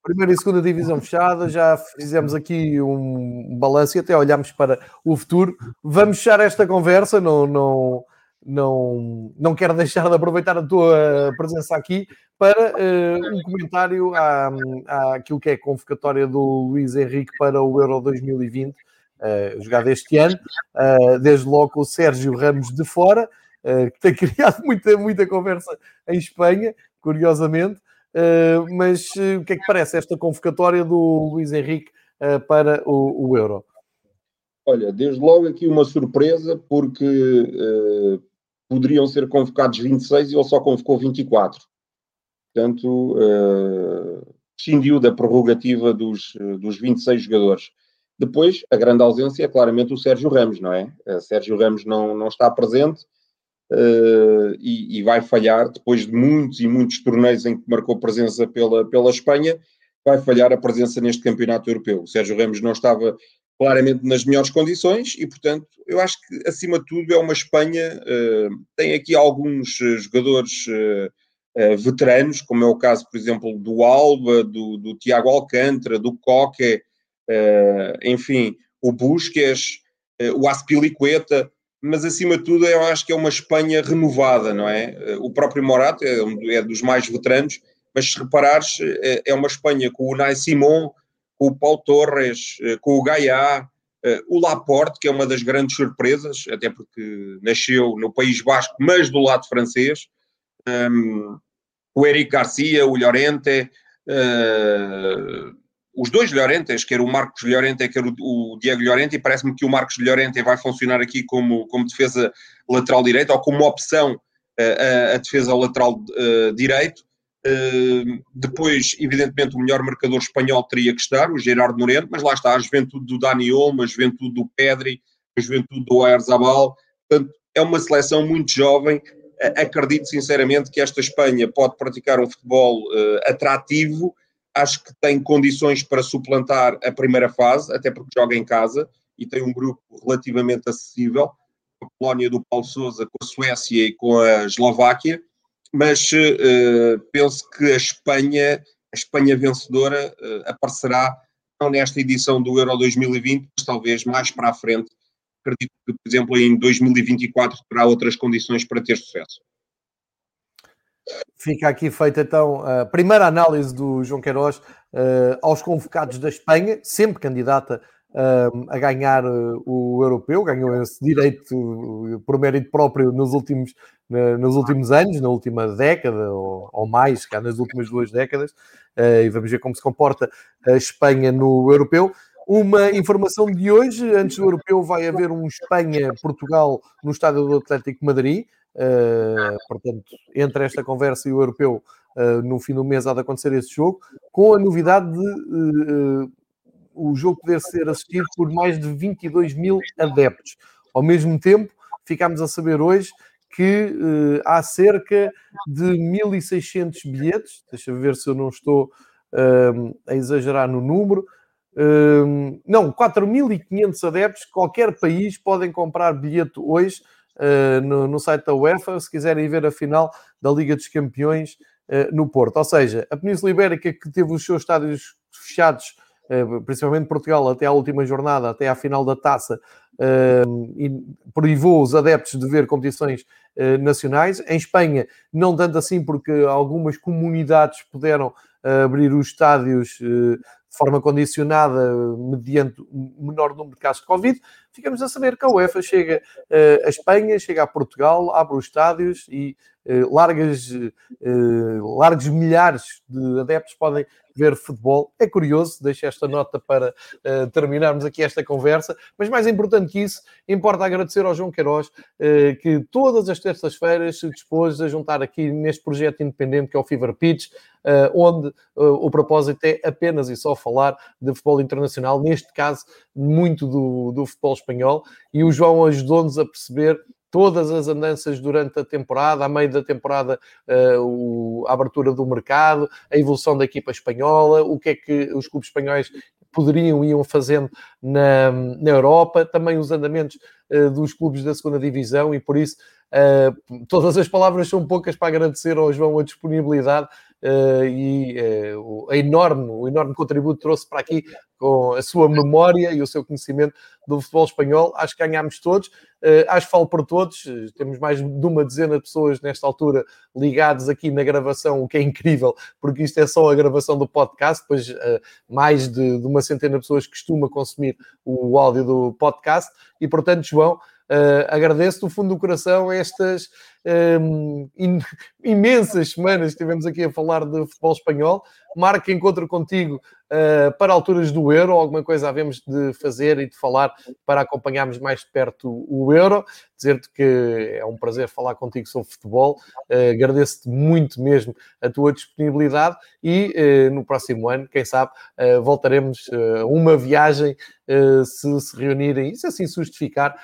primeira e segunda divisão fechada, já fizemos aqui um balanço e até olhamos para o futuro. Vamos fechar esta conversa, não, não, não, não quero deixar de aproveitar a tua presença aqui para uh, um comentário à, à, aquilo que é a convocatória do Luís Henrique para o Euro 2020, uh, jogado este ano. Uh, desde logo o Sérgio Ramos de fora, uh, que tem criado muita, muita conversa em Espanha, curiosamente. mas o que é que parece esta convocatória do Luís Henrique para o, o Euro? Olha, desde logo aqui uma surpresa, porque poderiam ser convocados 26 e ele só convocou 24. Portanto, uh, da prerrogativa dos, dos 26 jogadores. Depois, a grande ausência é claramente o Sérgio Ramos, não é? Uh, Sérgio Ramos não, não está presente uh, e, e, vai falhar, depois de muitos e muitos torneios em que marcou presença pela, pela Espanha, vai falhar a presença neste campeonato europeu. O Sérgio Ramos não estava claramente nas melhores condições e, portanto, eu acho que, acima de tudo, é uma Espanha. Uh, tem aqui alguns jogadores uh, veteranos, como é o caso, por exemplo, do Alba, do, do Tiago Alcântara, do Coque, enfim, o Busquets, o Aspilicueta, mas acima de tudo eu acho que é uma Espanha renovada, não é? O próprio Morato é, é dos mais veteranos, mas se reparares, é, é uma Espanha com o Nai Simon, com o Paulo Torres, eh, com o Gaia, eh, o Laporte, que é uma das grandes surpresas, até porque nasceu no País Basco, mas do lado francês, um, o Eric Garcia, o Llorente, os dois Llorentes, quer o Marcos Llorente, quer o, o Diego Llorente, e parece-me que o Marcos Llorente vai funcionar aqui como, como defesa lateral direito, ou como opção uh, a, a, defesa lateral uh, direito. Uh, depois, evidentemente, o melhor marcador espanhol teria que estar, o Gerardo Moreno, mas lá está a juventude do Dani Olmo, a juventude do Pedri, a juventude do Oyarzabal. Portanto, é uma seleção muito jovem. Uh, acredito sinceramente que esta Espanha pode praticar um futebol atrativo. Acho que tem condições para suplantar a primeira fase, até porque joga em casa e tem um grupo relativamente acessível. A Polónia do Paulo Sousa, com a Suécia e com a Eslováquia mas uh, penso que a Espanha, a Espanha vencedora, uh, aparecerá não nesta edição do Euro 2020, mas talvez mais para a frente. Acredito que, por exemplo, em 2024 terá outras condições para ter sucesso. Fica aqui feita então a primeira análise do João Queiroz uh, aos convocados da Espanha, sempre candidata a ganhar o europeu, ganhou esse direito por mérito próprio nos últimos nos últimos anos, na última década ou, ou mais, cá nas últimas duas décadas, uh, e vamos ver como se comporta a Espanha no europeu. Uma informação de hoje, antes do europeu, vai haver um Espanha-Portugal no estádio do Atlético Madrid. Uh, portanto, entre esta conversa e o europeu, uh, no fim do mês há de acontecer esse jogo, com a novidade de o jogo poder ser assistido por mais de 22 mil adeptos. Ao mesmo tempo, ficámos a saber hoje que uh, há cerca de 1.600 bilhetes, deixa ver se eu não estou uh, a exagerar no número, uh, não, 4.500 adeptos, qualquer país podem comprar bilhete hoje no, no, site da UEFA, se quiserem ver a final da Liga dos Campeões no Porto. Ou seja, a Península Ibérica que teve os seus estádios fechados principalmente Portugal, até à última jornada, até à final da taça, e privou os adeptos de ver competições eh, nacionais. Em Espanha, não tanto assim, porque algumas comunidades puderam eh, abrir os estádios eh, de forma condicionada, mediante menor número de casos de Covid. Ficamos a saber que a UEFA chega a Espanha, chega a Portugal, abre os estádios e largas, largos milhares de adeptos podem ver futebol. É curioso, deixo esta nota para uh, terminarmos aqui esta conversa, mas mais importante que isso, importa agradecer ao João Queiroz que todas as terças-feiras se dispôs a juntar aqui neste projeto independente que é o Fever Pitch, onde o propósito é apenas e só falar de futebol internacional, neste caso, muito do, do futebol espanhol, e o João ajudou-nos a perceber todas as andanças durante a temporada, a meio da temporada, uh, o, a abertura do mercado, a evolução da equipa espanhola, o que é que os clubes espanhóis poderiam iam fazendo na, na Europa, também os andamentos uh, dos clubes da segunda divisão e por isso uh, todas as palavras são poucas para agradecer ao João a disponibilidade uh, e uh, o, enorme, o enorme contributo trouxe para aqui com a sua memória e o seu conhecimento do futebol espanhol. Acho que ganhámos todos, uh, acho que falo por todos. Temos mais de uma dezena de pessoas nesta altura ligados aqui na gravação, o que é incrível, porque isto é só a gravação do podcast, pois mais de, de uma centena de pessoas costuma consumir o áudio do podcast e, portanto, João. Uh, agradeço do fundo do coração estas um, imensas semanas que tivemos aqui a falar de futebol espanhol. Marco, encontro contigo para alturas do Euro, alguma coisa havemos de fazer e de falar para acompanharmos mais de perto o Euro. Dizer-te que é um prazer falar contigo sobre futebol. Uh, Agradeço-te muito mesmo a tua disponibilidade e uh, no próximo ano, quem sabe, voltaremos a uma viagem se se reunirem e se assim se justificar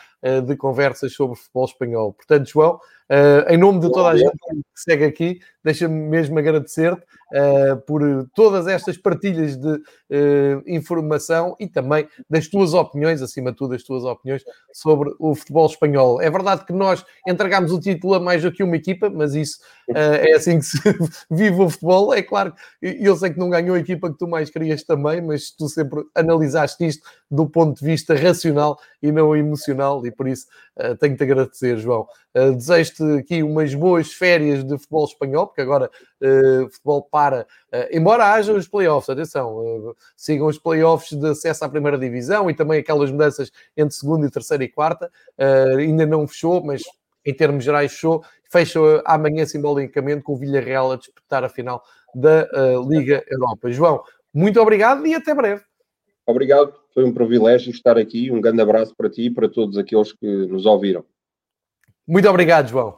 de conversas sobre futebol espanhol. Portanto, João, Uh, em nome de toda a gente que segue aqui, deixa-me mesmo agradecer-te uh, por todas estas partilhas de uh, informação e também das tuas opiniões, acima de tudo, as tuas opiniões sobre o futebol espanhol. É verdade que nós entregámos o título a mais do que uma equipa, mas isso é assim que se vive o futebol. É claro, eu sei que não ganhou a equipa que tu mais querias também, mas tu sempre analisaste isto do ponto de vista racional e não emocional, e por isso tenho-te agradecer, João. Desejo-te aqui umas boas férias de futebol espanhol, porque agora futebol para, embora haja os playoffs, atenção, uh, sigam os playoffs de acesso à primeira divisão e também aquelas mudanças entre segunda e terceira e quarta, ainda não fechou, mas em termos gerais fechou, fecha amanhã simbolicamente com o Villarreal a disputar a final da Liga Europa. João, muito obrigado e até breve. Obrigado, foi um privilégio estar aqui. Um grande abraço para ti e para todos aqueles que nos ouviram. Muito obrigado, João.